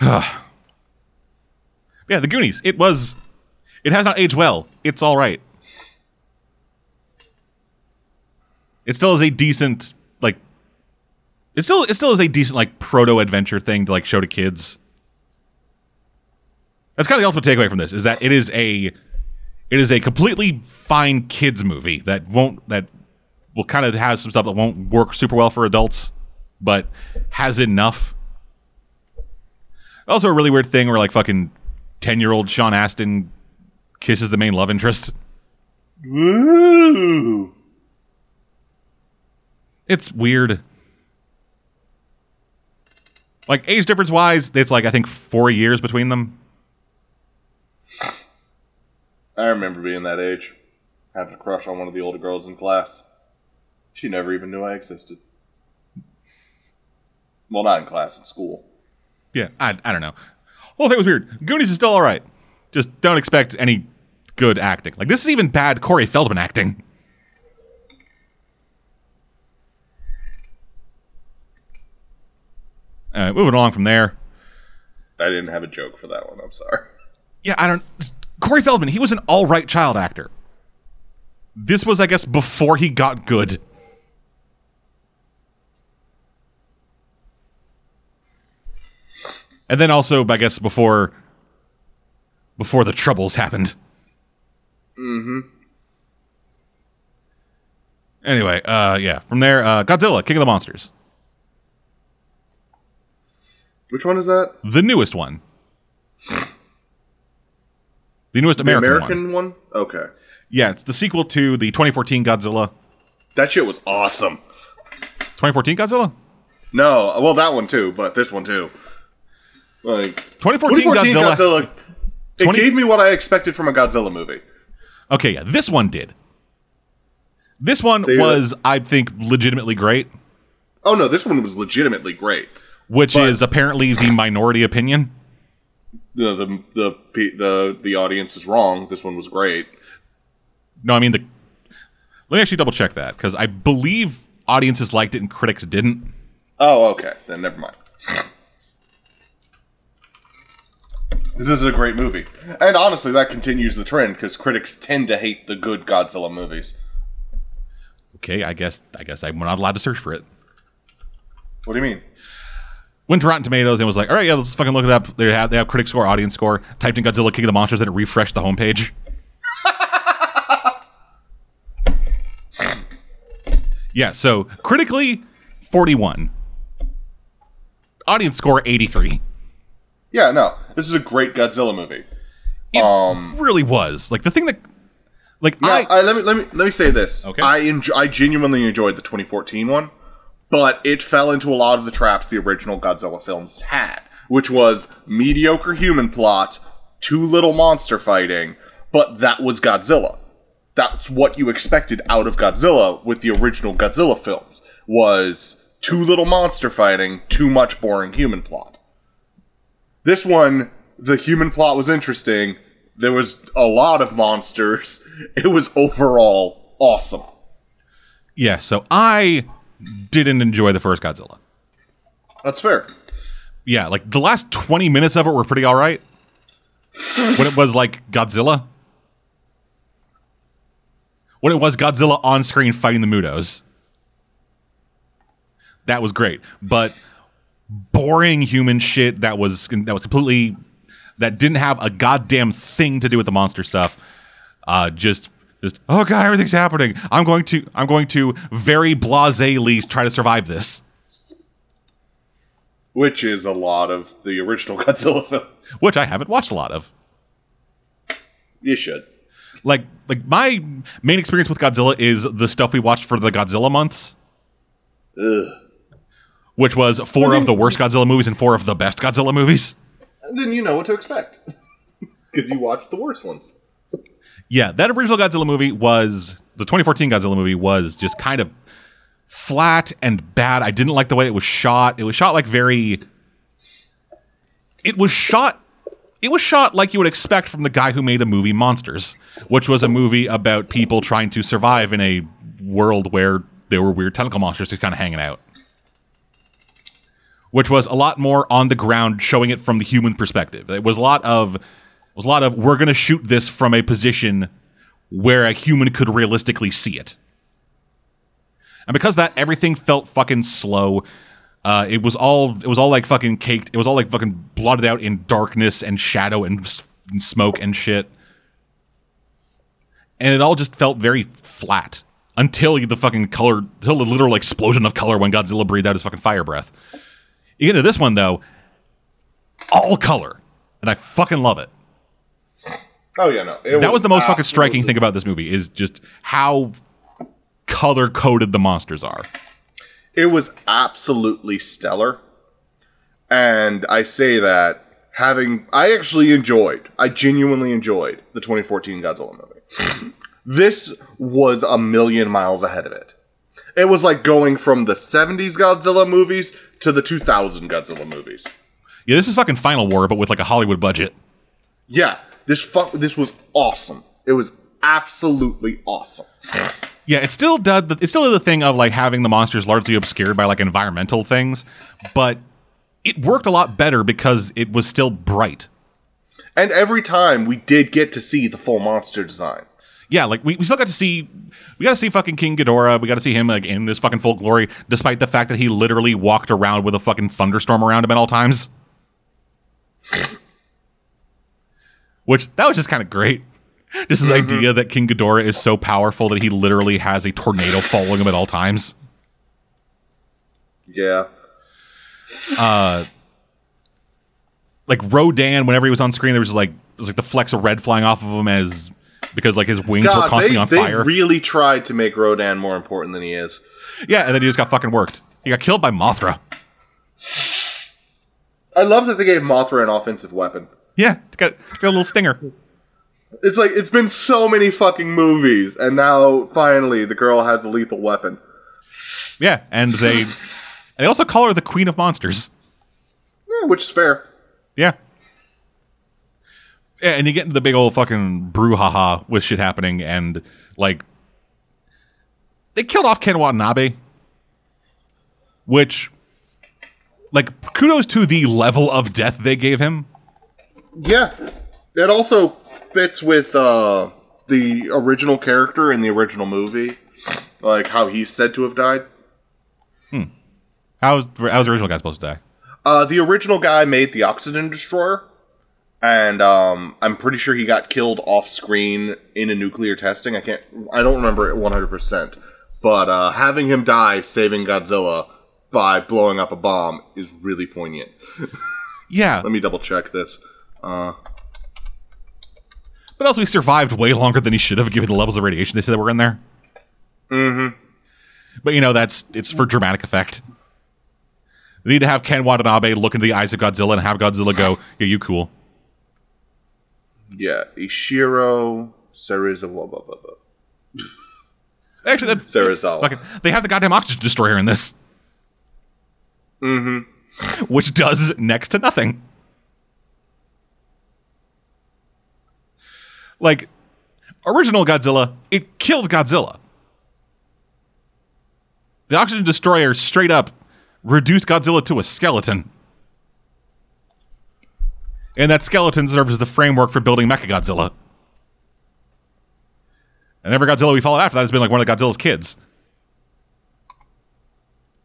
been. [sighs] [sighs] Yeah, The Goonies. It was. It has not aged well. It's all right. It still is a decent like. It still it still is a decent like proto adventure thing to like show to kids. That's kind of the ultimate takeaway from this is that it is a it is a completely fine kids movie that won't that will kind of have some stuff that won't work super well for adults, but has enough also, a really weird thing where like fucking ten year old Sean Astin kisses the main love interest. Woo! It's weird. Like age difference wise, it's like I think four years between them. I remember being that age, having a crush on one of the older girls in class. She never even knew I existed. Well, not in class, in school. Yeah, I, I don't know. Whole thing was weird. Goonies is still all right. Just don't expect any good acting. Like this is even bad Corey Feldman acting. Uh, moving along from there. I didn't have a joke for that one. I'm sorry. yeah, I don't. Corey Feldman, he was an all right child actor. This was, I guess, before he got good. And then also, I guess, before before the troubles happened. Mm-hmm. Anyway, uh, yeah. From there, uh, Godzilla, King of the Monsters, Which one is that? the newest one, the newest The American, one. American one? Okay. Yeah, it's the sequel to the 2014 Godzilla. That shit was awesome. 2014 Godzilla? No, well, that one too, but this one too. Like 2014, 2014 Godzilla. Godzilla. It 20 gave me what I expected from a Godzilla movie. Okay, yeah, this one did. This one They- was, I think, legitimately great, Oh no, this one was legitimately great. which But- is apparently the minority opinion. The the the the the audience is wrong. This one was great. No, I mean the. Let me actually double check that because I believe audiences liked it and critics didn't. Oh, okay. Then never mind. [laughs] This is a great movie. And honestly, that continues the trend because critics tend to hate the good Godzilla movies. Okay, I guess I guess I'm not allowed to search for it. What do you mean? Went to Rotten Tomatoes and was like, all right, yeah, let's fucking look it up. They have they have critic score, audience score. Typed in Godzilla King of the Monsters and it refreshed the homepage. [laughs] yeah, so critically, 41. Audience score, 83. Yeah, no. This is a great Godzilla movie. It Um, really was. Like the thing that like Yeah, I, I, let me let me let me say this. Okay. I enjo- I genuinely enjoyed the 2014 one, but it fell into a lot of the traps the original Godzilla films had, which was mediocre human plot, too little monster fighting, but that was Godzilla. That's what you expected out of Godzilla with the original Godzilla films was too little monster fighting, too much boring human plot. This one, the human plot was interesting. There was a lot of monsters. [laughs] It was overall awesome. yeah, so I didn't enjoy the first Godzilla. That's fair. Yeah, like the last 20 minutes of it were pretty all right. when it was like Godzilla. When it was Godzilla on screen fighting the MUTOs. That was great. But boring human shit that was that was completely that didn't have a goddamn thing to do with the monster stuff. Uh just just oh god, everything's happening. I'm going to I'm going to very blasely try to survive this. Which is a lot of the original [laughs] Godzilla film, Which I haven't watched a lot of. You should. like like my main experience with Godzilla is the stuff we watched for the Godzilla months, Ugh. Which was four of the worst Godzilla movies and four of the best Godzilla movies. Then you know what to expect. [laughs] Because you watched the worst ones. Yeah, that original Godzilla movie was the 2014 Godzilla movie was just kind of flat and bad. I didn't like the way it was shot. It was shot like very It was shot it was shot like you would expect from the guy who made the movie Monsters, which was a movie about people trying to survive in a world where there were weird tentacle monsters just kind of hanging out. Which was a lot more on the ground showing it from the human perspective. It was a lot of was a lot of we're going to shoot this from a position where a human could realistically see it. And because that everything felt fucking slow. Uh, it was all it was all like fucking caked. It was all like fucking blotted out in darkness and shadow and, and smoke and shit. And it all just felt very flat until the fucking color, until the literal explosion of color when Godzilla breathed out his fucking fire breath. You get into this one though, all color, and I fucking love it. Oh yeah, no. That was the most fucking striking thing about this movie is just how color coded the monsters are. It was absolutely stellar. And I say that having I actually enjoyed, I genuinely enjoyed the 2014 Godzilla movie. [sniffs] this was a million miles ahead of it. It was like going from the 70s Godzilla movies to the 2000 Godzilla movies. Yeah, this is fucking Final War, but with like a Hollywood budget. Yeah, this fu- this was awesome. It was absolutely awesome. Yeah, it still did. The, it still did the thing of like having the monsters largely obscured by like environmental things, but it worked a lot better because it was still bright. And every time we did get to see the full monster design. Yeah, like we, we still got to see we got to see fucking King Ghidorah. We got to see him like in this fucking full glory, despite the fact that he literally walked around with a fucking thunderstorm around him at all times. [laughs] Which that was just kind of great. Just this idea that King Ghidorah is so powerful that he literally has a tornado following him at all times. Yeah. Uh, like Rodan, whenever he was on screen, there was just like it was like the flecks of red flying off of him as because like his wings were constantly they, on they fire. really tried to make Rodan more important than he is. yeah, and then he just got fucking worked. He got killed by Mothra. I love that they gave Mothra an offensive weapon. Yeah, got, got a little stinger. It's like it's been so many fucking movies, and now finally the girl has a lethal weapon. Yeah, and they and [laughs] they also call her the Queen of Monsters. Yeah, which is fair. Yeah. Yeah, and you get into the big old fucking brouhaha with shit happening, and like they killed off Ken Watanabe, which like kudos to the level of death they gave him. Yeah, it also fits with uh, the original character in the original movie, like how he's said to have died. How was how was the original guy supposed to die? Uh, the original guy made the oxygen destroyer, and um, I'm pretty sure he got killed off screen in a nuclear testing. I can't, I don't remember it 100, percent but uh, having him die saving Godzilla by blowing up a bomb is really poignant. [laughs] Yeah, Let me double check this. Uh, but also he survived way longer than he should have, given the levels of radiation they said that were in there. mm-hmm. But you know that's it's for dramatic effect. They need to have Ken Watanabe look into the eyes of Godzilla and have Godzilla go, "Yeah, you cool." Yeah, Ishiro Serizawa. blah, blah, blah, blah. [laughs] Actually, that's Serizawa. fucking- they have the goddamn oxygen destroyer in this, Mm-hmm. which does next to nothing. Like original Godzilla, it killed Godzilla. The oxygen destroyer straight up reduced Godzilla to a skeleton. And that skeleton serves as the framework for building Mechagodzilla. And every Godzilla we followed after that has been like one of Godzilla's kids.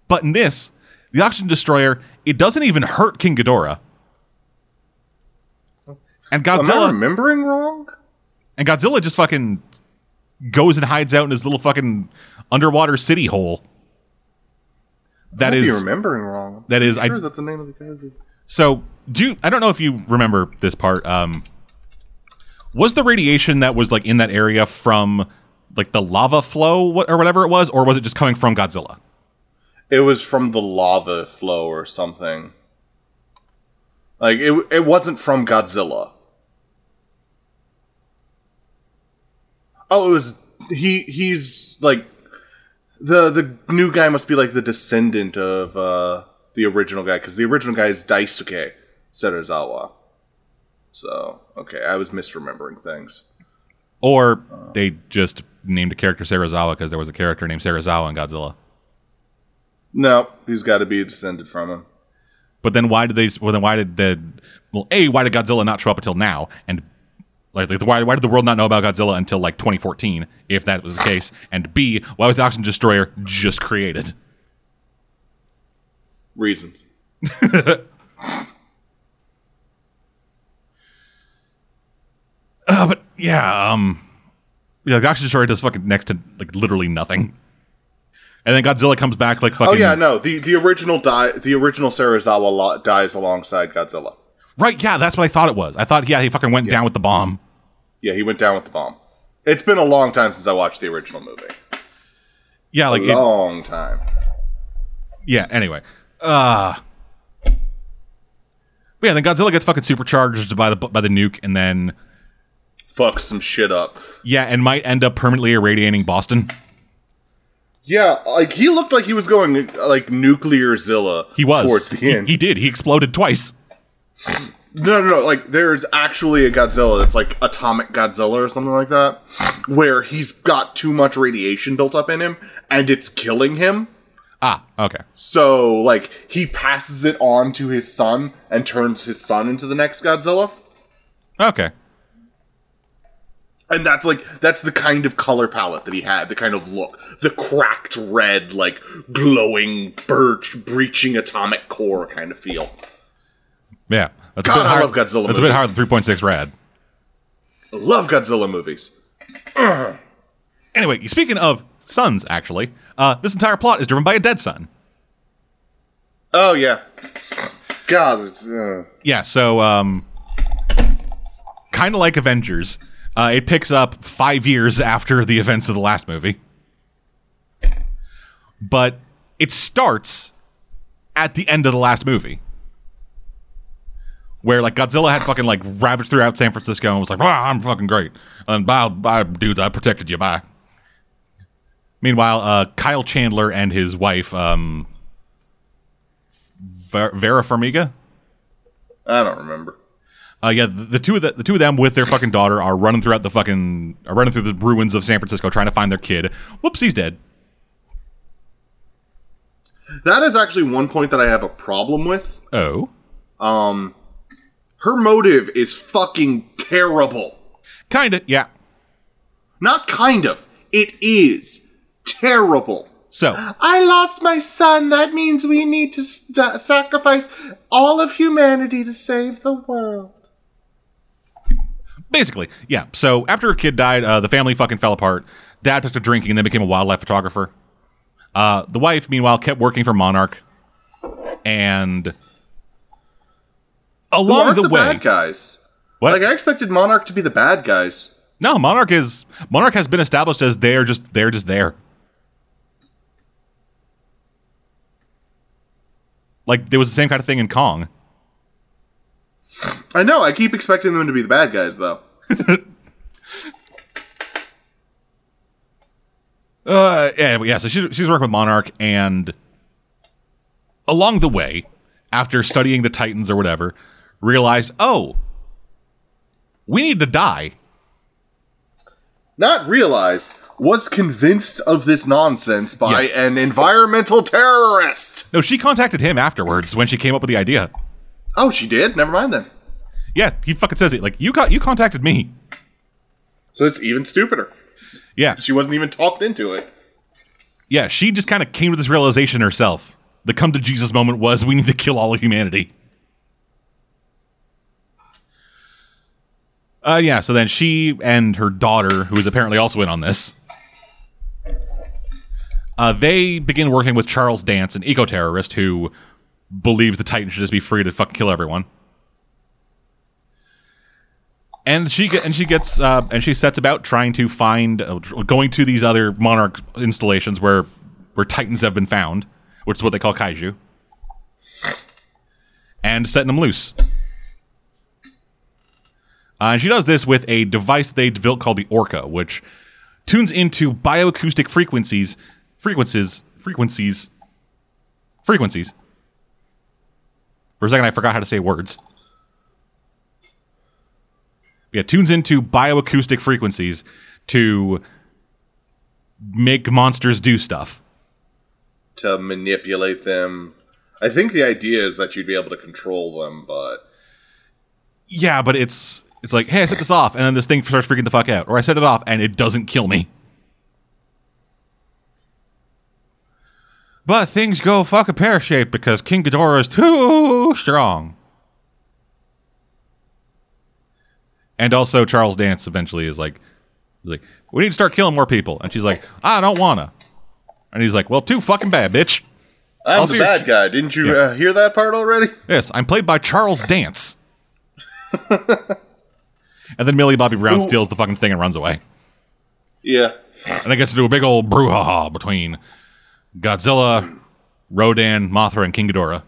But in this, the oxygen destroyer, it doesn't even hurt King Ghidorah. And Am I remembering wrong? and Godzilla just fucking goes and hides out in his little fucking underwater city hole. That I might be remembering wrong. that is- I'm sure I- that the name of the guy. So. Do you, I don't know if you remember this part. Um, was the radiation that was like in that area from like the lava flow or whatever it was, or was it just coming from Godzilla? It was from the lava flow or something. Like it, it wasn't from Godzilla. Oh, it was he. He's like the the new guy must be like the descendant of uh, the original guy because the original guy is Daisuke Serizawa. So okay, I was misremembering things. Or they just named a character Serizawa because there was a character named Serizawa in Godzilla. No, he's got to be descended from him. But then why did they? Well, then why did the? Well, a why did Godzilla not show up until now? And like, like why why did the world not know about Godzilla until like 2014? If that was the case, and b why was the oxygen destroyer just created? Reasons. [laughs] Uh, but yeah, um, yeah, the oxygen destroyer does fucking next to like literally nothing. And then Godzilla comes back like fucking. Oh yeah, no. The the original die the original Serizawa lo- dies alongside Godzilla. Right, yeah, that's what I thought it was. I thought, yeah, he fucking went down with the bomb. Yeah, he went down with the bomb. It's been a long time since I watched the original movie. Yeah, like a it, long time. yeah. Anyway, uh, but yeah, then Godzilla gets fucking supercharged by the by the nuke, and then fucks some shit up. yeah, and might end up permanently irradiating Boston. Yeah, like he looked like he was going like nuclear Zilla. He was towards the He- end. He, did. He exploded twice. no, no, no. Like there's actually a Godzilla that's like Atomic Godzilla or something like that, where he's got too much radiation built up in him and it's killing him. Ah, okay. So like he passes it on to his son and turns his son into the next Godzilla. Okay. And that's like that's the kind of color palette that he had, the kind of look, the cracked red, like glowing birch breaching atomic core kind of feel. Yeah. That's God, a bit I higher, love Godzilla That's a bit higher than 3.6 rad. Love Godzilla movies. [clears throat] Anyway, speaking of sons, actually, uh, this entire plot is driven by a dead son. Oh yeah. God, uh, Yeah, so um kind of like Avengers, uh, it picks up 5 years after the events of the last movie. But it starts at the end of the last movie. Where like Godzilla had fucking like ravaged throughout San Francisco and was like, "Ah, I'm fucking great." And bye, bye, dudes, I protected you. Bye. Meanwhile, uh, Kyle Chandler and his wife, um, Ver- Vera Farmiga, I don't remember. uh, yeah, the, the two of the, the two of them with their fucking daughter are running throughout the fucking are running through the ruins of San Francisco trying to find their kid. Whoops, he's dead. That is actually one point that I have a problem with. Oh, Um, Her motive is fucking terrible. Kinda, yeah. Not kind of. It is terrible. So, I lost my son. That means we need to st- sacrifice all of humanity to save the world. basically, yeah. So after her kid died, uh, the family fucking fell apart. Dad took to drinking and then became a wildlife photographer. Uh, the wife, meanwhile, kept working for Monarch, and along the, the way, bad guys? what? Like I expected Monarch to be the bad guys. no, Monarch is Monarch has been established as they're just they're just there. Like there was the same kind of thing in Kong. I know. I keep expecting them to be the bad guys, though. [laughs] Uh, yeah, yeah. So she's she's working with Monarch, and along the way, after studying the Titans or whatever, realized, oh, we need to die. Not realized. Was convinced of this nonsense by Yeah. an environmental terrorist. No, she contacted him afterwards when she came up with the idea. Oh, she did. Never mind then. Yeah, he fucking says it. Like you got you contacted me. So it's even stupider. Yeah, She wasn't even talked into it. yeah. She just kind of came to this realization herself. The come to Jesus moment was we need to kill all of humanity. Uh, yeah. So then she and her daughter, who is apparently also in on this, uh, they begin working with Charles Dance, an eco terrorist who believes the Titan should just be free to fucking kill everyone. And she and she gets uh, and she sets about trying to find uh, going to these other monarch installations where where titans have been found, which is what they call kaiju, and setting them loose. Uh, and she does this with a device that they built called the Orca, which tunes into bioacoustic frequencies, frequencies, frequencies, frequencies. For a second, I forgot how to say words. Yeah, tunes into bioacoustic frequencies to make monsters do stuff. To manipulate them. I think the idea is that you'd be able to control them, but Yeah, but it's it's like, hey, I set this off, and then this thing starts freaking the fuck out, or I set it off and it doesn't kill me. But things go fucking pear shaped because King Ghidorah is too strong. And also, Charles Dance eventually is like, like, we need to start killing more people, and she's like, I don't wanna. And he's like, well, too fucking bad, bitch. I'm Also, the bad guy. Didn't you Yeah. uh, hear that part already? Yes, I'm played by Charles Dance. [laughs] and then Millie Bobby Brown Ooh. steals the fucking thing and runs away. Yeah. And it gets to do a big old brouhaha between Godzilla, Rodan, Mothra, and King Ghidorah.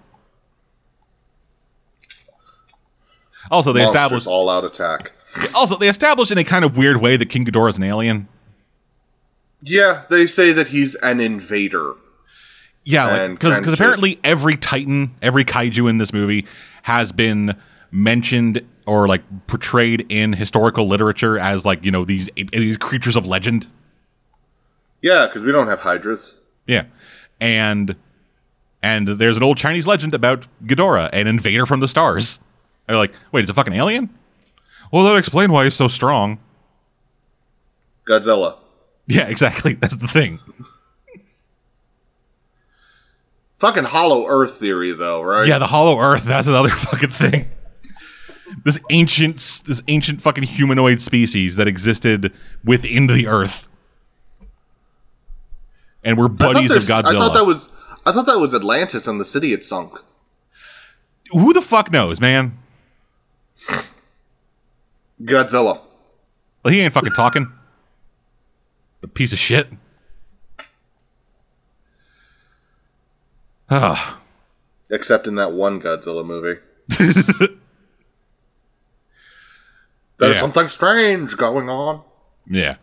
Also, they Monsters established. all out attack. Also, they established in a kind of weird way that King Ghidorah is an alien. Yeah, they say that he's an invader. Yeah, because of apparently every Titan, every kaiju in this movie has been mentioned or like portrayed in historical literature as like you know these these creatures of legend. Yeah, because we don't have hydras. Yeah, and and there's an old Chinese legend about Ghidorah, an invader from the stars. They're like, wait, it's a fucking alien? Well, that explain why he's so strong. Godzilla. [laughs] Yeah, exactly. That's the thing. Fucking Hollow Earth theory, though, right? Yeah, the Hollow Earth. That's another [laughs] fucking thing. This ancient, this ancient fucking humanoid species that existed within the Earth, and we're buddies of Godzilla. I thought that was. I thought that was Atlantis and the city had sunk. Who the fuck knows, man? Godzilla. Well, he ain't fucking talking. The piece of shit. Ah, Except in that one Godzilla movie. [laughs] There's Yeah. something strange going on. yeah.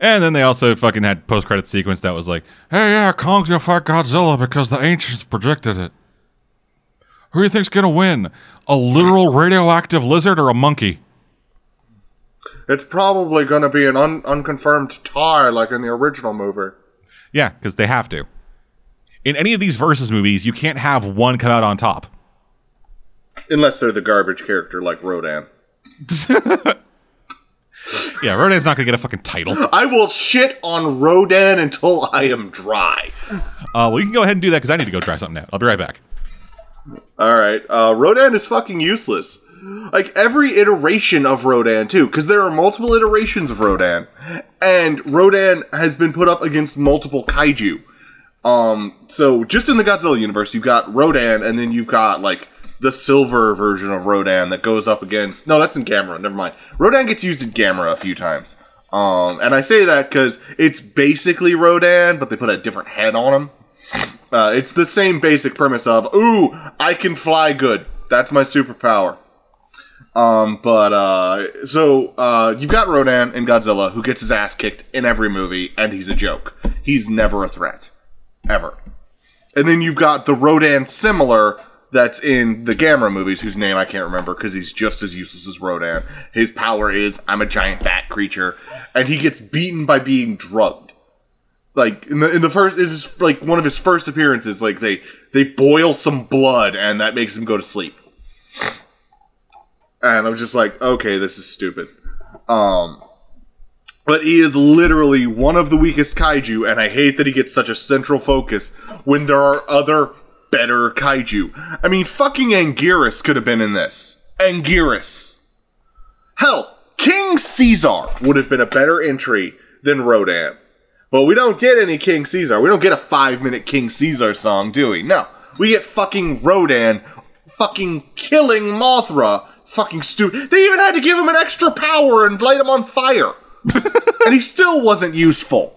And then they also fucking had post credit sequence that was like, "Hey, yeah, Kong's gonna fight Godzilla because the ancients predicted it. Who do you think's gonna win? A literal radioactive lizard or a monkey?" It's probably going to be an un- unconfirmed tie like in the original movie. Yeah, because they have to. In any of these versus movies, you can't have one come out on top. Unless they're the garbage character like Rodan. [laughs] Yeah, Rodan's not gonna get a fucking title. Uh, I will shit on Rodan until I am dry. well, you can go ahead and do that because I need to go try something out. I'll be right back. All right, uh, Rodan is fucking useless. Like every iteration of Rodan too, because there are multiple iterations of Rodan, and Rodan has been put up against multiple kaiju. Um, so just in the Godzilla universe, you've got Rodan, and then you've got like the silver version of Rodan that goes up against. No, that's in Gamera. Never mind. Rodan gets used in Gamera a few times. Um, and I say that because it's basically Rodan, but they put a different head on him. Uh, it's the same basic premise of, ooh, I can fly good. That's my superpower. Um, but, uh, so, uh, you've got Rodan and Godzilla who gets his ass kicked in every movie, and he's a joke. He's never a threat. Ever. And then you've got the Rodan similar that's in the Gamera movies, whose name I can't remember because he's just as useless as Rodan. His power is I'm a giant bat creature, and he gets beaten by being drugged. Like in the in the first, it's like one of his first appearances. Like they they boil some blood, and that makes him go to sleep. And I'm just like, okay, this is stupid. Um, but he is literally one of the weakest kaiju, and I hate that he gets such a central focus when there are other better kaiju. I mean, fucking Anguirus could have been in this. Anguirus. Hell, King Caesar would have been a better entry than Rodan. But we don't get any King Caesar. We don't get a five minute King Caesar song, do we? No. We get fucking Rodan fucking killing Mothra. Fucking stupid. They even had to give him an extra power and light him on fire. [laughs] and he still wasn't useful.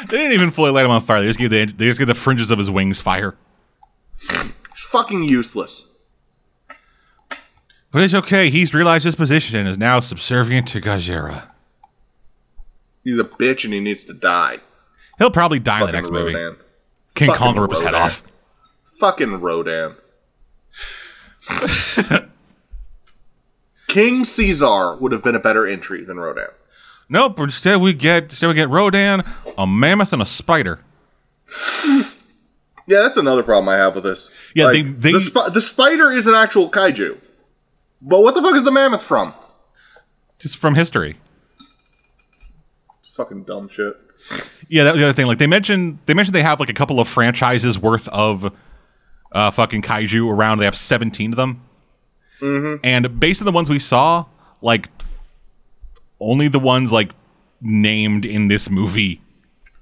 They didn't even fully light him on fire. They just gave the they just gave the fringes of his wings fire. Fucking useless. But it's okay. He's realized his position and is now subservient to Gojira. He's a bitch and he needs to die. He'll probably die in the Fucking next movie. Rodan. King Fucking Kong will rip his head off. Fucking Rodan. King Caesar would have been a better entry than Rodan. Nope. Instead, we get instead we get Rodan, a mammoth, and a spider. Yeah, that's another problem I have with this. Yeah, Like, they- they- the, spi- the spider is an actual kaiju. But what the fuck is the mammoth from? Just from history. Fucking dumb shit. Yeah, that was the other thing. Like they mentioned, they mentioned they have like a couple of franchises worth of uh, fucking kaiju around. They have seventeen of them, mm-hmm. and based on the ones we saw, like only the ones like named in this movie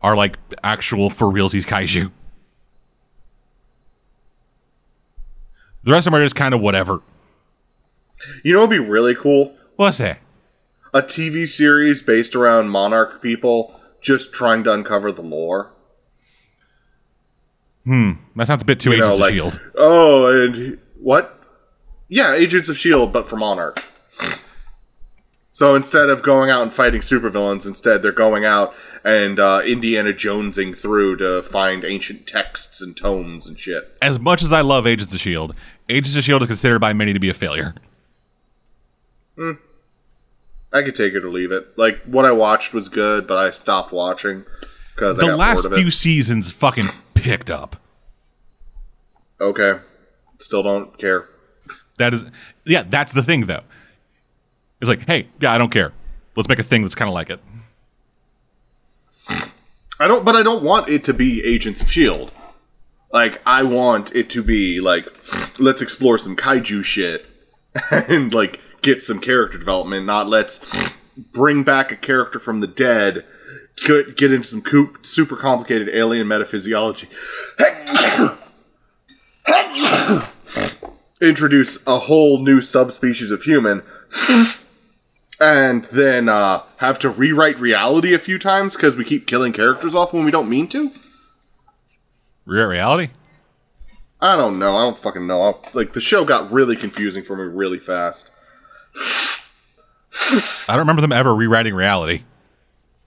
are like actual for realsies kaiju. The rest of them are just kind of whatever. You know what would be really cool? What's that? A TV series based around monarch people just trying to uncover the lore. Hmm, that sounds a bit too You know, Agents like, of Shield. oh, and what? Yeah, Agents of S.H.I.E.L.D., but for Monarch. So instead of going out and fighting supervillains, instead they're going out and uh, Indiana Jonesing through to find ancient texts and tomes and shit. As much as I love Agents of Shield, Agents of Shield is considered by many to be a failure. Hmm. I could take it or leave it. Like what I watched was good, but I stopped watching because I The last few seasons fucking picked up. Okay, still don't care. That is, yeah, that's the thing though. It's like, hey, yeah, I don't care. Let's make a thing that's kind of like it. I don't, but I don't want it to be Agents of Shield. Like I want it to be like, let's explore some kaiju shit [laughs] and like get some character development. Not let's bring back a character from the dead, get, get into some coop, super complicated alien metaphysiology, [coughs] introduce a whole new subspecies of human. And then uh, have to rewrite reality a few times because we keep killing characters off when we don't mean to. Real reality? I don't know. I don't fucking know. I, like the show got really confusing for me really fast. I don't remember them ever rewriting reality.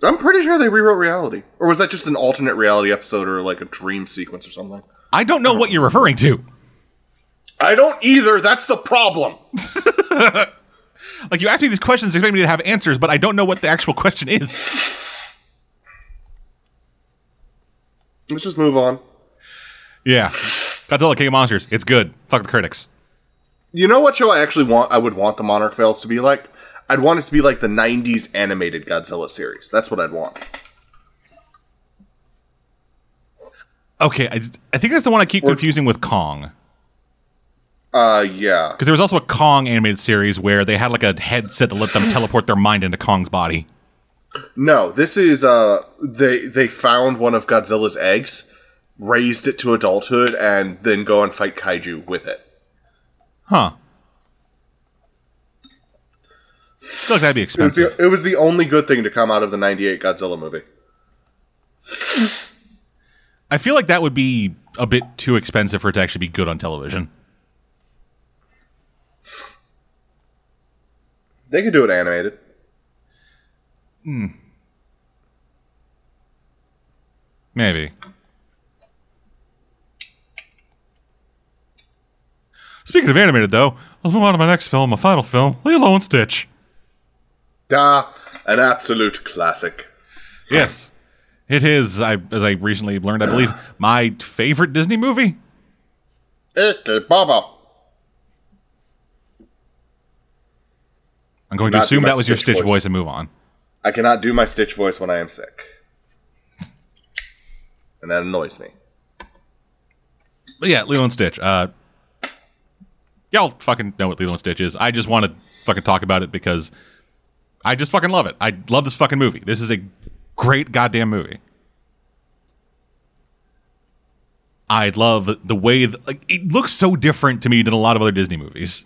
I'm pretty sure they rewrote reality, or was that just an alternate reality episode or like a dream sequence or something? I don't know what you're referring to. I don't either. That's the problem. [laughs] Like you ask me these questions, expect me to have answers, but I don't know what the actual question is. Let's just move on. Yeah, Godzilla King of Monsters. It's good. Fuck the critics. You know what show I actually want? I would want the Monarch Fails to be like. I'd want it to be like the '90s animated Godzilla series. That's what I'd want. Okay, I, I think that's the one I keep confusing with Kong. Uh, yeah. Because there was also a Kong animated series where they had like a headset that let them [laughs] teleport their mind into Kong's body. No, this is uh they they found one of Godzilla's eggs, raised it to adulthood, and then go and fight kaiju with it. Huh. I feel like that'd be It was, expensive. the, it was the only good thing to come out of the '98 Godzilla movie. I feel like that would be a bit too expensive for it to actually be good on television. They could do it animated. Hmm. Maybe. Speaking of animated, though, let's move on to my next film, my final film, Lilo and Stitch. Da, an absolute classic. Yes, it is. I, as I recently learned, I believe my favorite Disney movie. Ike Baba. I'm going to assume that was your Stitch voice. voice and move on. I cannot do my Stitch voice when I am sick, and that annoys me. But yeah, Lilo and Stitch. Uh, y'all fucking know what Lilo and Stitch is. I just want to fucking talk about it because I just fucking love it. I love this fucking movie. This is a great goddamn movie. I love the way th- like it looks so different to me than a lot of other Disney movies.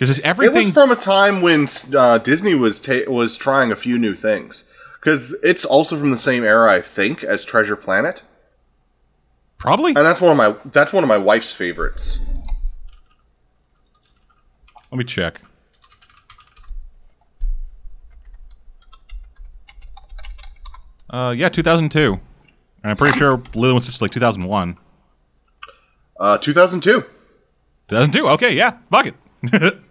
Because It everything was from a time when uh, Disney was ta- was trying a few new things. Because it's also from the same era, I think, as Treasure Planet, probably. and that's one of my that's one of my wife's favorites. Let me check. Uh, yeah, 2002. And I'm pretty sure Lilo was is like 2001. Uh, 2002. 2002. Okay, yeah, fuck it. [laughs]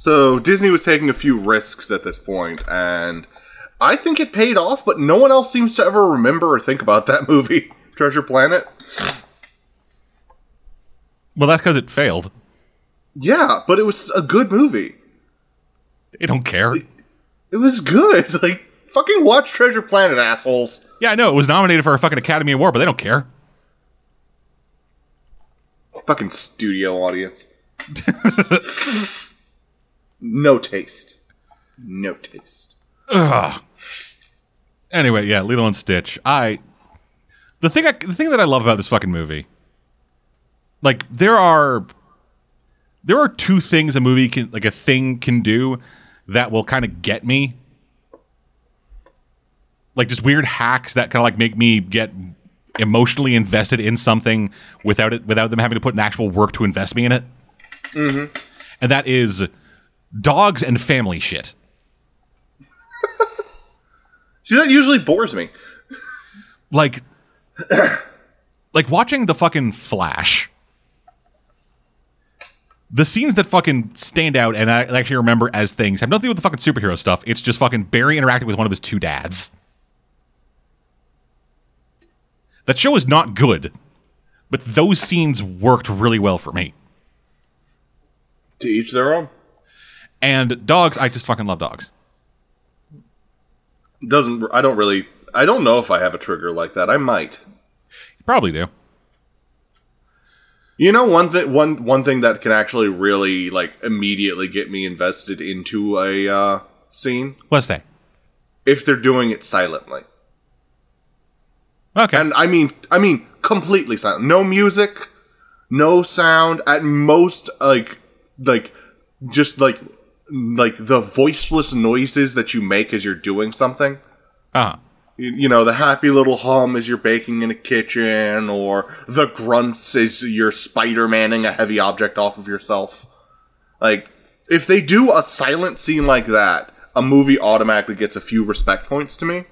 So Disney was taking a few risks at this point, and I think it paid off. But no one else seems to ever remember or think about that [laughs] movie, Treasure Planet. well, that's because it failed. Yeah, but it was a good movie. They don't care. It was good. [laughs] Like fucking watch Treasure Planet, assholes. Yeah, I know it was nominated for a fucking Academy Award, but they don't care. Fucking studio audience. [laughs] no taste. No taste. Ugh. Anyway, yeah, Lilo and Stitch. I the thing I, the thing that I love about this fucking movie, like there are there are two things a movie can like a thing can do that will kind of get me. Like just weird hacks that kind of like make me get emotionally invested in something without it without them having to put an actual work to invest me in it. Mm-hmm. And that is dogs and family shit. [laughs] See, that usually bores me. like [coughs] like watching the fucking flash the scenes that fucking stand out and I actually remember as things have nothing to do with the fucking superhero stuff. It's just fucking Barry interacting with one of his two dads. That show is not good, but those scenes worked really well for me. To each their own. And dogs, I just fucking love dogs. Doesn't I don't really I don't know if I have a trigger like that. I might. You probably do. You know one thing one one thing that can actually really like immediately get me invested into a uh, scene Let's if they're doing it silently. Okay. And I mean I mean completely silent. No music, no sound, at most like like just like like the voiceless noises that you make as you're doing something. uh-huh. you you know, the happy little hum as you're baking in a kitchen, or the grunts as you're Spider Manning a heavy object off of yourself. Like, if they do a silent scene like that, a movie automatically gets a few respect points to me.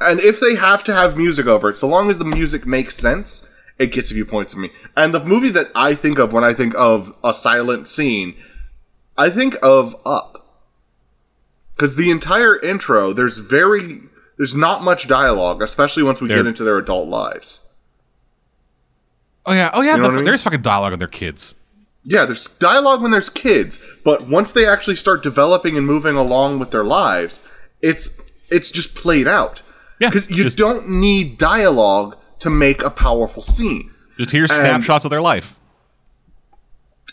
And if they have to have music over it, so long as the music makes sense, it gets a few points to me. And the movie that I think of when I think of a silent scene, I think of Up. Because the entire intro, there's very there's not much dialogue, especially once we There- get into their adult lives. Oh yeah, oh yeah. You know the- what I mean? There's fucking dialogue with their kids. Yeah, there's dialogue when there's kids, but once they actually start developing and moving along with their lives, it's it's just played out. Yeah, because you just- don't need dialogue to make a powerful scene. Just here's And- snapshots of their life.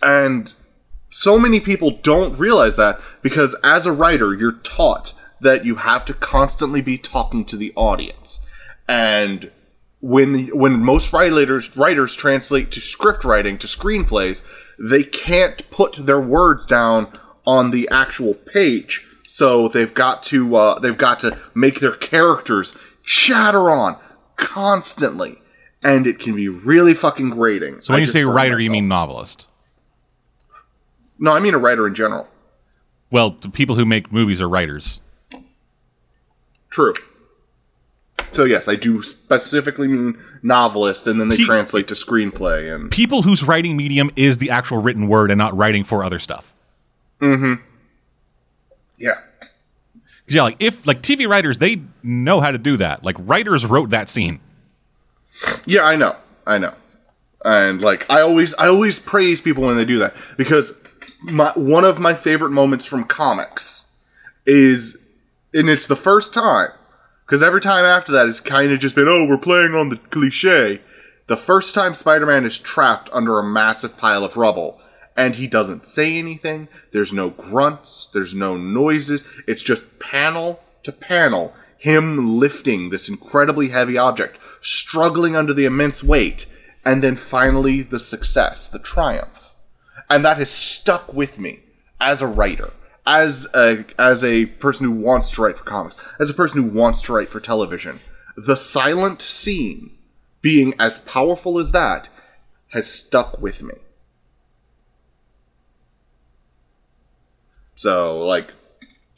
And so many people don't realize that because as a writer, you're taught that you have to constantly be talking to the audience. And when when most writers writers translate to script writing to screenplays, they can't put their words down on the actual page. So they've got to uh, they've got to make their characters chatter on constantly, and it can be really fucking grating. So when I you say writer, you mean novelist. No, I mean a writer in general. Well, the people who make movies are writers. True. So yes, I do specifically mean novelist, and then they Pe- translate to screenplay. And People whose writing medium is the actual written word and not writing for other stuff. 'Cause, yeah, Yeah, like if like TV writers, they know how to do that. Like writers wrote that scene. yeah, I know, I know, and like I always, I always praise people when they do that because my one of my favorite moments from comics is, and it's the first time because every time after that it's kind of just been, oh, we're playing on the cliche. The first time Spider-Man is trapped under a massive pile of rubble and he doesn't say anything. There's no grunts, there's no noises. It's just panel to panel him lifting this incredibly heavy object, struggling under the immense weight, and then finally the success, the triumph. And that has stuck with me as a writer, as a as a person who wants to write for comics, as a person who wants to write for television. The silent scene being as powerful as that has stuck with me. So like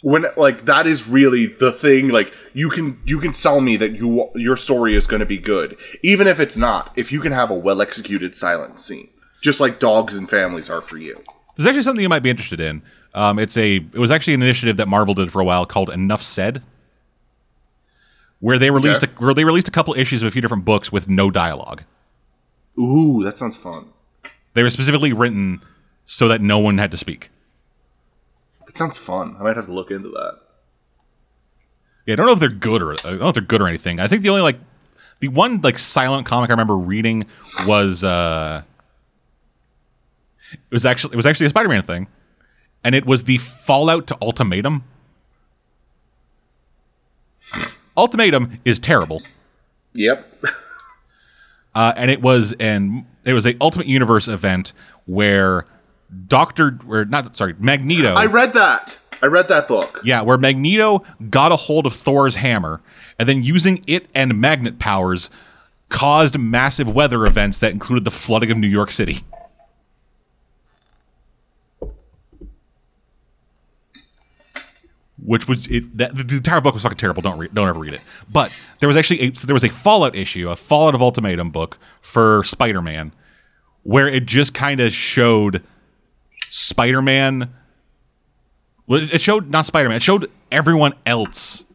when like that is really the thing like you can you can sell me that you your story is going to be good even if it's not if you can have a well executed silent scene just like dogs and families are for you There's actually something you might be interested in. Um, it's a it was actually an initiative that Marvel did for a while called Enough Said, where they released Okay. a, where they released a couple issues of a few different books with no dialogue. ooh that sounds fun They were specifically written so that no one had to speak. that sounds fun i might have to look into that Yeah, I don't know if they're good or I don't know if they're good or anything. I think the only like the one like silent comic I remember reading was uh it was actually it was actually a Spider-Man thing, and it was the Fallout to Ultimatum. Ultimatum is terrible, yep. Uh, and it was an it was a Ultimate Universe event where Doctor or not sorry Magneto i read that. I read that book. Yeah, where Magneto got a hold of Thor's hammer and then using it and magnet powers caused massive weather events that included the flooding of New York City. Which was it? That, the entire book was fucking terrible. Don't read. Don't ever read it. But there was actually a, so there was a Fallout issue, a Fallout of Ultimatum book for Spider-Man, where it just kind of showed Spider-Man it showed not Spider-Man. It showed everyone else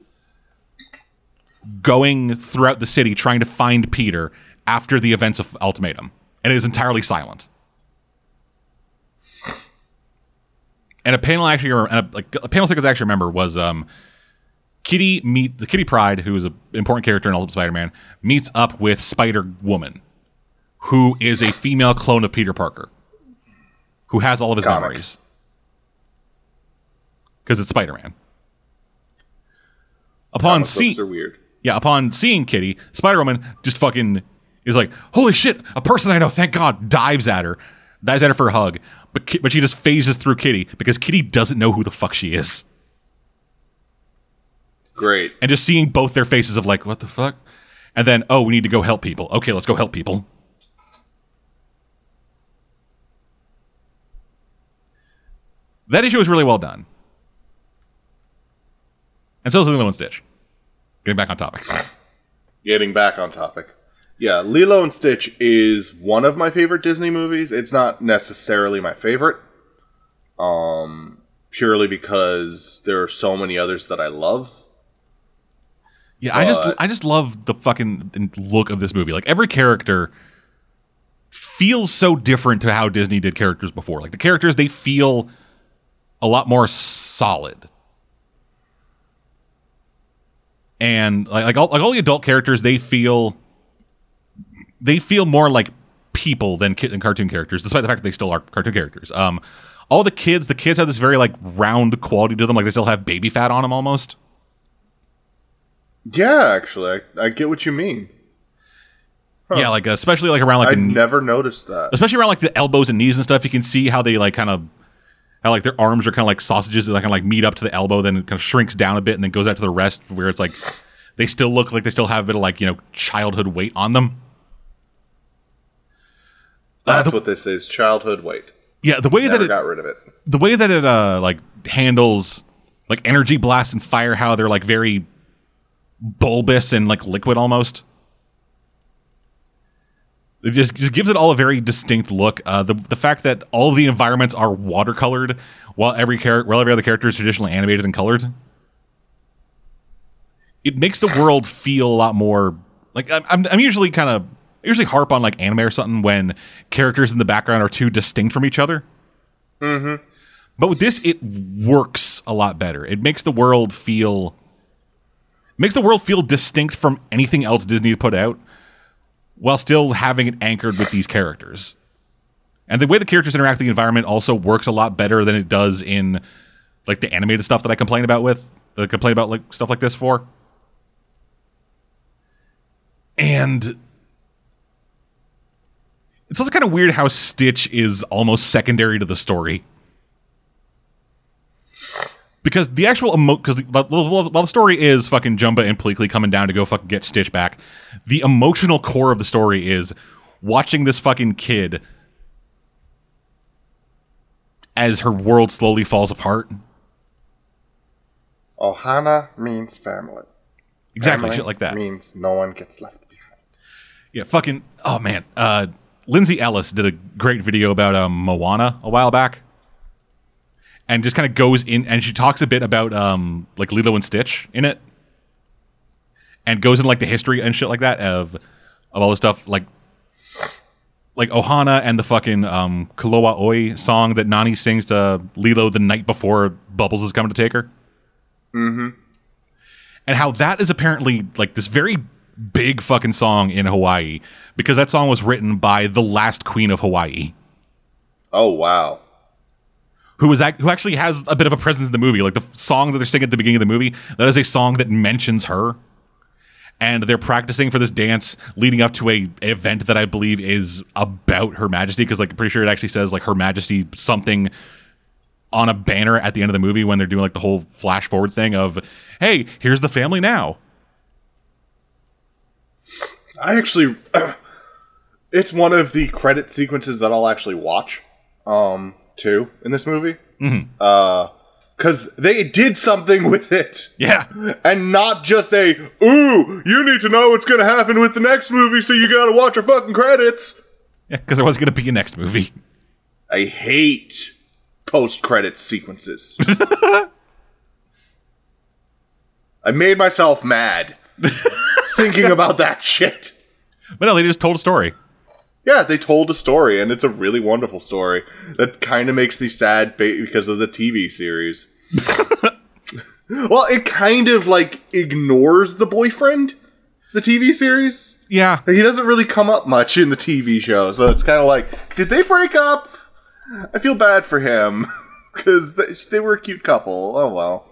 going throughout the city trying to find Peter after the events of Ultimatum, and it is entirely silent. And a panel I actually remember, a, like a panel sequence I actually remember was um, Kitty meet the Kitty Pryde, who is an important character in Ultimate Spider-Man, meets up with Spider Woman, who is a female clone of Peter Parker, who has all of his Comics. memories because it's Spider-Man. Upon seeing, are weird yeah, upon seeing Kitty, Spider Woman just fucking is like, "Holy shit, a person I know!" Thank God, dives at her, dives at her for a hug, but Ki- but she just phases through Kitty because Kitty doesn't know who the fuck she is, great and just seeing both their faces of like, "What the fuck," and then, "Oh, we need to go help people." Okay, let's go help people. That issue was really well done, and so is Lilo one, Stitch. Getting back on topic. getting back on topic. Yeah, Lilo and Stitch is one of my favorite Disney movies. It's not necessarily my favorite. Um purely because there are so many others that I love. Yeah, I just I just love the fucking look of this movie. Like every character feels so different to how Disney did characters before. Like the characters, they feel a lot more solid. And like like all, like all the adult characters, they feel they feel more like people than, ki- than cartoon characters, despite the fact that they still are cartoon characters. Um, all the kids, the kids have this very like round quality to them, like they still have baby fat on them almost. Yeah, actually, I, I get what you mean. Yeah, like especially like around like I the, never noticed that. especially around like the elbows and knees and stuff. You can see how they like kind of how like their arms are kind of like sausages that kind of like meet up to the elbow, then it kind of shrinks down a bit and then goes out to the rest, where it's like they still look like they still have a bit of like you know childhood weight on them. That's what this is. Childhood weight. Yeah, the way Never that it, got rid of it. the way that it uh like handles like energy blasts and fire how they're like very bulbous and like liquid almost it just, just gives it all a very distinct look uh the the fact that all of the environments are watercolored while every character while every other character is traditionally animated and colored it makes the world feel a lot more like I'm, I'm usually kind of usually harp on like anime or something when characters in the background are too distinct from each other mm-hmm. but with this, it works a lot better. It makes the world feel makes the world feel distinct from anything else Disney put out, while still having it anchored with these characters. And the way the characters interact with the environment also works a lot better than it does in like the animated stuff that I complain about with that I complain about like stuff like this for. And it's also kind of weird how Stitch is almost secondary to the story because the actual emo because while, the story is fucking Jumba and Pleakley coming down to go fucking get Stitch back, the emotional core of the story is watching this fucking kid as her world slowly falls apart. Ohana means family. Exactly, Family shit like that. means no one gets left behind. Yeah, fucking. Oh man, uh, Lindsay Ellis did a great video about um, Moana a while back, and just kind of goes in and she talks a bit about um, like Lilo and Stitch in it, and goes into like the history and shit like that of of all the stuff like like Ohana and the fucking um, Aloha Oe song that Nani sings to Lilo the night before Bubbles is coming to take her. Mm-hmm. And how that is apparently like this very big fucking song in Hawaii because that song was written by the last queen of Hawaii, Oh wow. who was act- who actually has a bit of a presence in the movie. Like the song that they're singing at the beginning of the movie, that is a song that mentions her. And they're practicing for this dance leading up to a, a event that I believe is about Her Majesty because like I'm pretty sure it actually says like Her Majesty something on a banner at the end of the movie when they're doing like the whole flash forward thing of hey here's the family now I actually, [clears throat] it's one of the credit sequences that I'll actually watch, um, too in this movie. Mm-hmm. Uh, because they did something with it, yeah [laughs] and not just a "ooh, you need to know what's going to happen with the next movie, so you got to watch your fucking credits." Yeah, because there was going to be a next movie. I hate post-credit sequences. [laughs] I made myself mad [laughs] thinking about that shit. But no, they just told a story. Yeah, they told a story, and it's a really wonderful story that kind of makes me sad because of the TV series. [laughs] well, it kind of like ignores the boyfriend, the TV series. Yeah. He doesn't really come up much in the TV show, so it's kind of like, did they break up? I feel bad for him [laughs] because they, they were a cute couple. Oh well.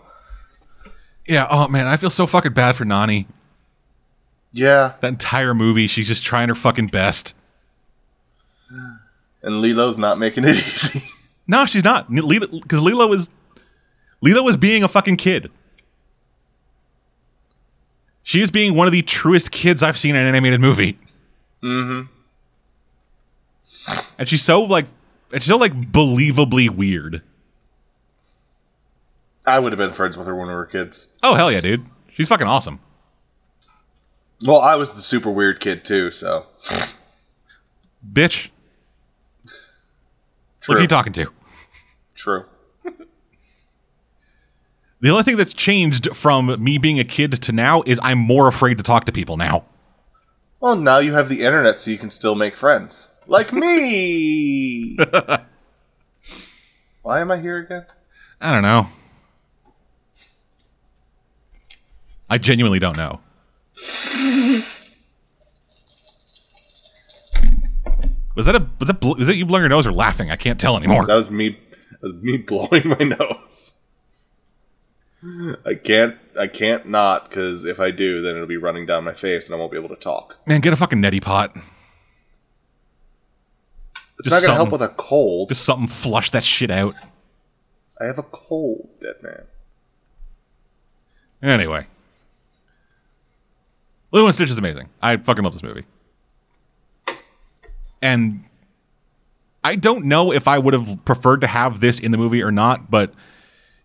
Yeah. Oh, man, I feel so fucking bad for Nani. Yeah, That entire movie, she's just trying her fucking best. and Lilo's not making it [laughs] easy. No, she's not. Because Lilo was. Lilo was being a fucking kid. She is being one of the truest kids I've seen in an animated movie. Mm-hmm. And she's so like, and she's so like believably weird. I would have been friends with her when we were kids. Oh hell yeah, dude! She's fucking awesome. Well, I was the super weird kid too, so Bitch, true. look who you talking to. True. [laughs] The only thing that's changed from me being a kid to now is I'm more afraid to talk to people now. Well, now you have the internet, so you can still make friends. like me. [laughs] Why am I here again? I don't know. I genuinely don't know. Was that a was that bl- was that you blowing your nose or laughing? I can't tell anymore. That was me. That was me [laughs] blowing my nose. I can't. I can't not because if I do, then it'll be running down my face and I won't be able to talk. Man, get a fucking neti pot. It's Just not gonna help with a cold. Just something flush that shit out. I have a cold, dead man. Anyway. Lilo and Stitch is amazing. I fucking love this movie. And I don't know if I would have preferred to have this in the movie or not, but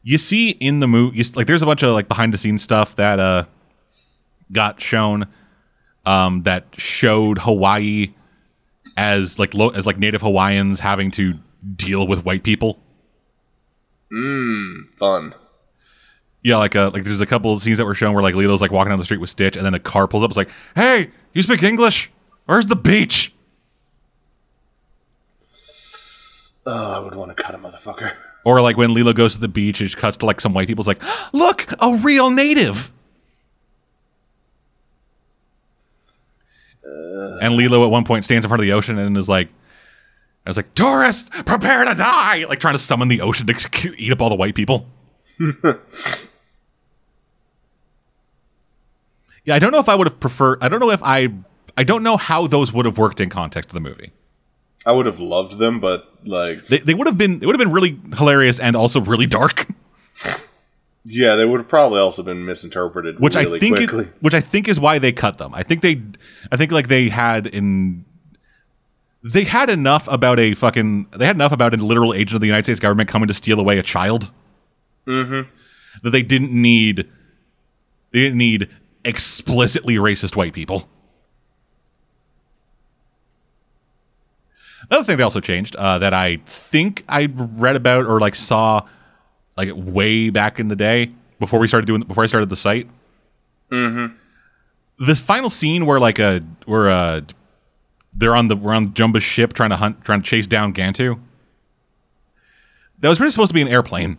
you see in the movie, like there's a bunch of like behind the scenes stuff that uh got shown um that showed Hawaii as like lo- as like native Hawaiians having to deal with white people. Mmm, fun. Yeah, like uh, like there's a couple of scenes that were shown where like Lilo's like walking down the street with Stitch, and then a car pulls up. It's like, "Hey, you speak English? Where's the beach?" Oh, I would want to cut a motherfucker. Or like when Lilo goes to the beach, it cuts to like some white people. It's like, [gasps] "Look, a real native." and Lilo at one point stands in front of the ocean and is like, "I was like, tourists, prepare to die!" Like trying to summon the ocean to [laughs] eat up all the white people. [laughs] Yeah, I don't know if I would have preferred. I don't know if I. I don't know how those would have worked in context of the movie. I would have loved them, but like, They, they would have been. They would have been really hilarious and also really dark, [laughs] yeah, they would have probably also been misinterpreted which really I think. Is, which I think is why they cut them. I think they. I think like they had in. They had enough about a fucking. They had enough about a literal agent of the United States government coming to steal away a child. Mm-hmm. That they didn't need. They didn't need explicitly racist white people. Another thing they also changed uh, that I think I read about or like saw like way back in the day before we started doing before I started the site. Mm-hmm. This final scene where like a where uh they're on the we're on Jumba's ship trying to hunt trying to chase down Gantu. That was really supposed to be an airplane.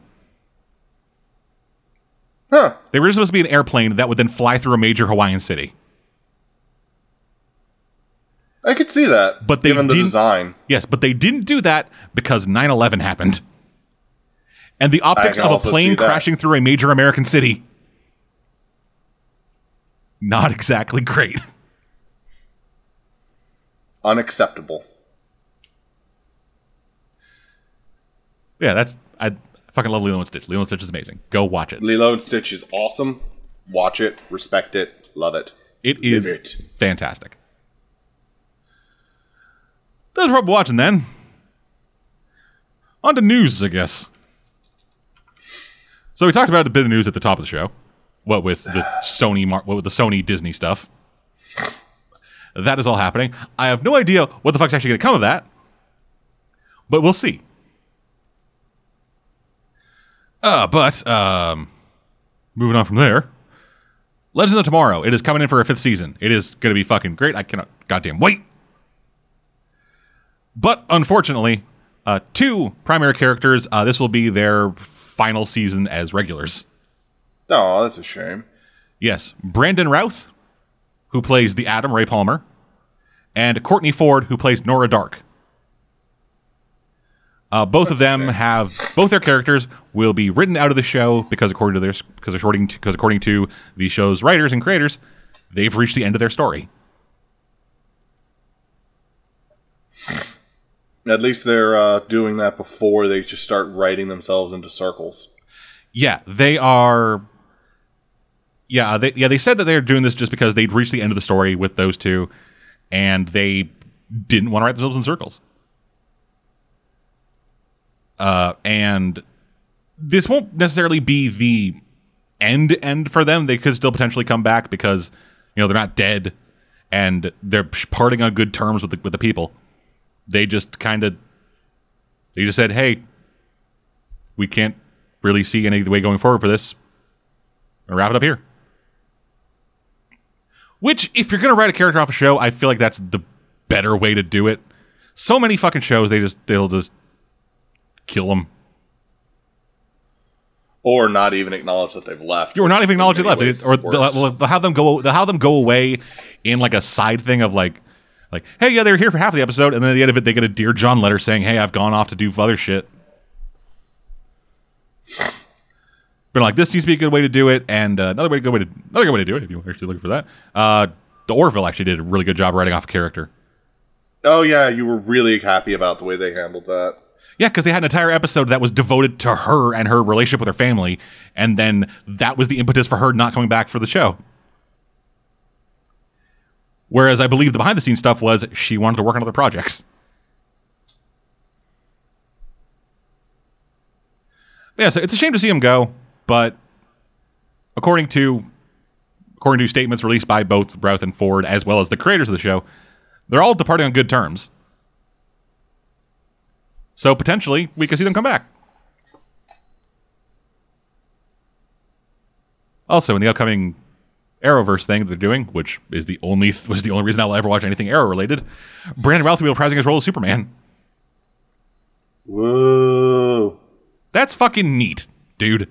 Huh. They were supposed to be an airplane that would then fly through a major Hawaiian city. I could see that, But they given the design. Yes, but they didn't do that because 9 11 happened. And the optics of a plane crashing through a major American city. Not exactly great. [laughs] Unacceptable. Yeah, that's. I fucking love Lilo and Stitch. Lilo and Stitch is amazing. Go watch it. Lilo and Stitch is awesome. Watch it, respect it, love it. It is it. fantastic. That's what we're watching then. On to news, I guess. So we talked about a bit of news at the top of the show. What with the Sony, Mar- what with the Sony Disney stuff. That is all happening. I have no idea what the fuck's actually going to come of that, but we'll see. Uh, but um, moving on from there. Legends of Tomorrow. It is coming in for a fifth season. It is going to be fucking great. I cannot goddamn wait. But unfortunately, uh, two primary characters. Uh, this will be their final season as regulars. Oh, that's a shame. Yes, Brandon Routh, who plays the Atom Ray Palmer, and Courtney Ford, who plays Nora Darhk. Uh, both of them have both their characters will be written out of the show because according to their because according to because according to the show's writers and creators, they've reached the end of their story. At least they're uh, doing that before they just start writing themselves into circles. Yeah, they are. Yeah, they yeah they said that they're doing this just because they'd reached the end of the story with those two, and they didn't want to write themselves in circles. Uh, and this won't necessarily be the end end for them. They could still potentially come back because you know they're not dead, and they're parting on good terms with the, with the people. They just kind of they just said, "Hey, we can't really see any way going forward for this. I'll wrap it up here. Which, if you're to write a character off a show, I feel like that's the better way to do it. So many fucking shows they just they'll just kill them. Or not even acknowledge that they've left. Or not even acknowledge they left, ways, or they'll, they'll have them go. They'll have them go. They'll have them go away in like a side thing of like, like, hey, yeah, they're here for half of the episode, and then at the end of it, they get a dear John letter saying, hey, I've gone off to do other shit. But like, this seems to be a good way to do it, and uh, another way to good way to another good way to do it if you're actually looking for that. Uh, the Orville actually did a really good job writing off a character. Oh yeah, you were really happy about the way they handled that. Yeah, because they had an entire episode that was devoted to her and her relationship with her family, and then that was the impetus for her not coming back for the show. Whereas I believe the behind the scenes stuff was she wanted to work on other projects. Yeah, so it's a shame to see him go, but according to according to statements released by both Routh and Ford, as well as the creators of the show, they're all departing on good terms. So potentially we could see them come back. Also, in the upcoming Arrowverse thing that they're doing, which is the only [laughs] was the only reason I will ever watch anything Arrow related, Brandon Routh will be reprising his role as Superman. Whoa. That's fucking neat, dude.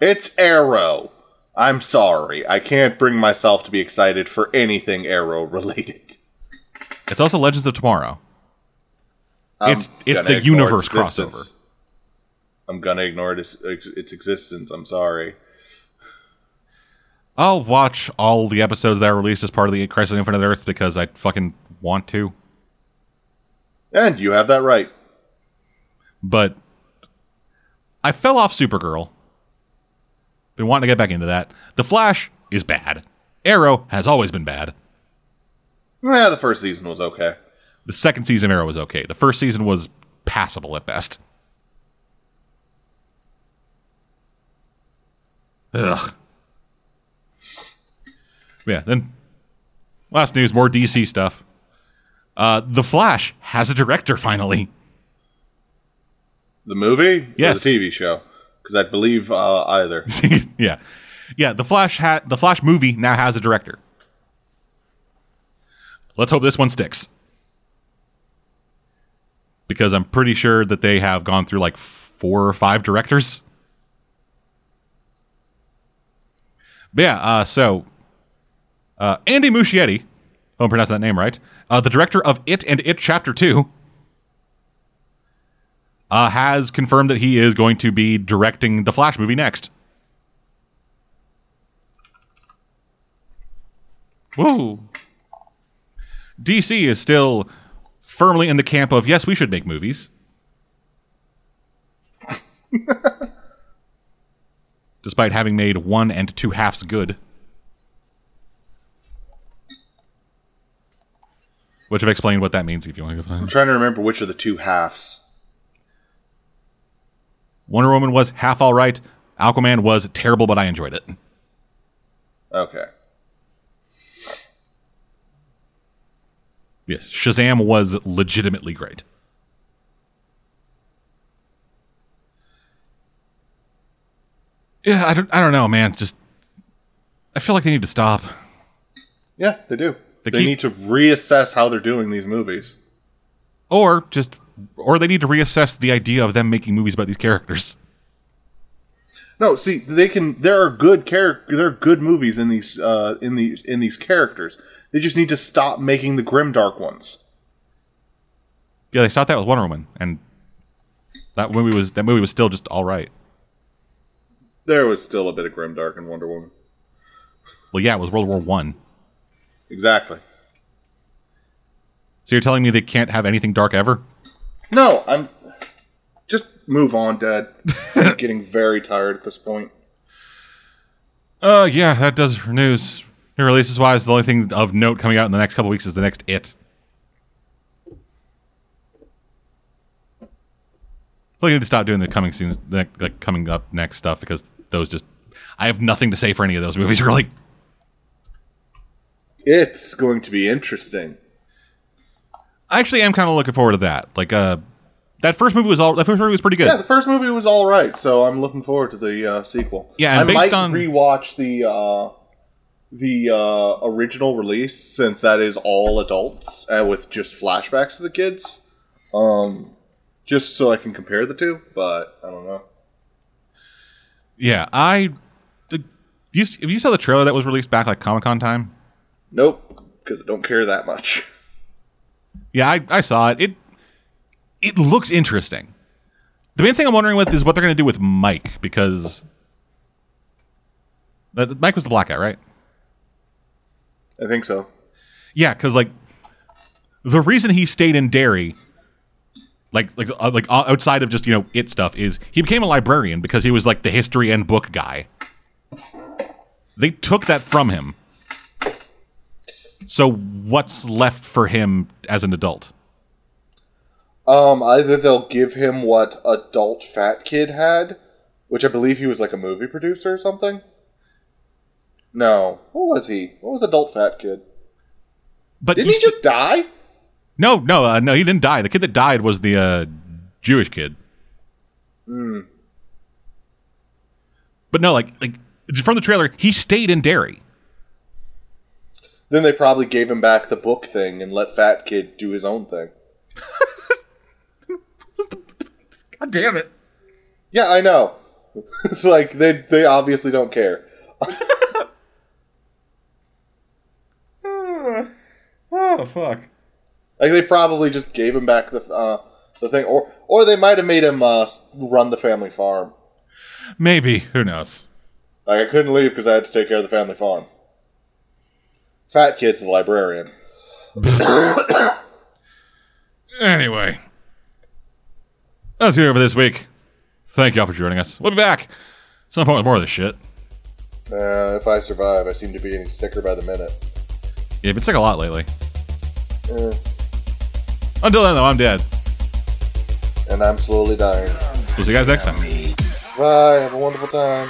It's Arrow. I'm sorry. I can't bring myself to be excited for anything Arrow related. It's also Legends of Tomorrow. I'm It's- it's the universe its crossover. I'm gonna ignore its, its existence. I'm sorry. I'll watch all the episodes that are released as part of the Crisis on Infinite Earths because I fucking want to. And you have that right. But I fell off Supergirl. Been wanting to get back into that. The Flash is bad. Arrow has always been bad. Yeah, the first season was okay. The second season of Arrow was okay. The first season was passable at best. Ugh. Yeah, then last news, more DC stuff. Uh, the Flash has a director finally. The movie? Or Yes. the TV show? Because I believe uh, either. [laughs] yeah, yeah. The Flash ha- the Flash movie now has a director. Let's hope this one sticks, because I'm pretty sure that they have gone through like four or five directors. But yeah, uh, so uh, Andy Muschietti, if I'm pronouncing that name right, uh, the director of It and It Chapter Two, uh, has confirmed that he is going to be directing the Flash movie next. Woo! DC is still firmly in the camp of yes, we should make movies. [laughs] Despite having made one and two halves good. Which I've explained what that means if you want to go find I'm trying to remember which of the two halves. Wonder Woman was half all right. Aquaman was terrible, but I enjoyed it. Okay. Yes, Shazam was legitimately great. Yeah, I don't, I don't know, man. Just, I feel like they need to stop. Yeah, they do. They They, keep- need to reassess how they're doing these movies. Or just, or they need to reassess the idea of them making movies about these characters. No, see, they can. There are good character. There are good movies in these. Uh, in the in these characters. They just need to stop making the grimdark ones. Yeah, they stopped that with Wonder Woman, and that movie was that movie was still just all right. There was still a bit of grimdark in Wonder Woman. Well, yeah, it was World War One. Exactly. So you're telling me they can't have anything dark ever? No, I'm. Just move on, Dad. I'm getting very tired at this point. [laughs] Uh, yeah, that does for news. New releases wise, the only thing of note coming out in the next couple weeks is the next It. I feel like I need to stop doing the coming soon, the like coming up next stuff because those just I have nothing to say for any of those movies [laughs] really. It's going to be interesting. I actually am kind of looking forward to that. Like, uh, that first movie was all that first movie was pretty good. Yeah, the first movie was all right, so I'm looking forward to the uh, sequel. Yeah, and I based might on- rewatch the uh, the uh, original release, since that is all adults and with just flashbacks to the kids. Um, just so I can compare the two, but I don't know. Yeah, I. Did, do you, if you saw the trailer that was released back like Comic Con time, Nope, because I don't care that much. yeah, I, I saw it. It it looks interesting. The main thing I'm wondering with is what they're going to do with Mike because Uh, Mike was the black guy, right? I think so. Yeah, because like the reason he stayed in Derry, like like uh, like outside of just you know it stuff, is he became a librarian because he was like the history and book guy. They took that from him. So what's left for him as an adult? Um, either they'll give him what adult fat kid had, which I believe he was like a movie producer or something. No, what was he? What was adult fat kid? But Didn't he's he just die? no no uh, no he didn't die. The kid that died was the uh, Jewish kid. But no, like like from the trailer, he stayed in Derry. Then they probably gave him back the book thing and let fat kid do his own thing. God damn it! Yeah, I know. [laughs] it's like they they obviously don't care. [laughs] Oh fuck! Like they probably just gave him back the uh, the thing, or or they might have made him uh, run the family farm. Maybe who knows? Like I couldn't leave because I had to take care of the family farm. Fat kid's the librarian. [coughs] Anyway, that's it for this week. Thank y'all for joining us. We'll be back some point with more of this shit. Uh, if I survive, I seem to be getting sicker by the minute. Yeah, you've been sick a lot lately. Eh, Until then, though, I'm dead. and I'm slowly dying. We'll see you guys next time. Bye. Have a wonderful time.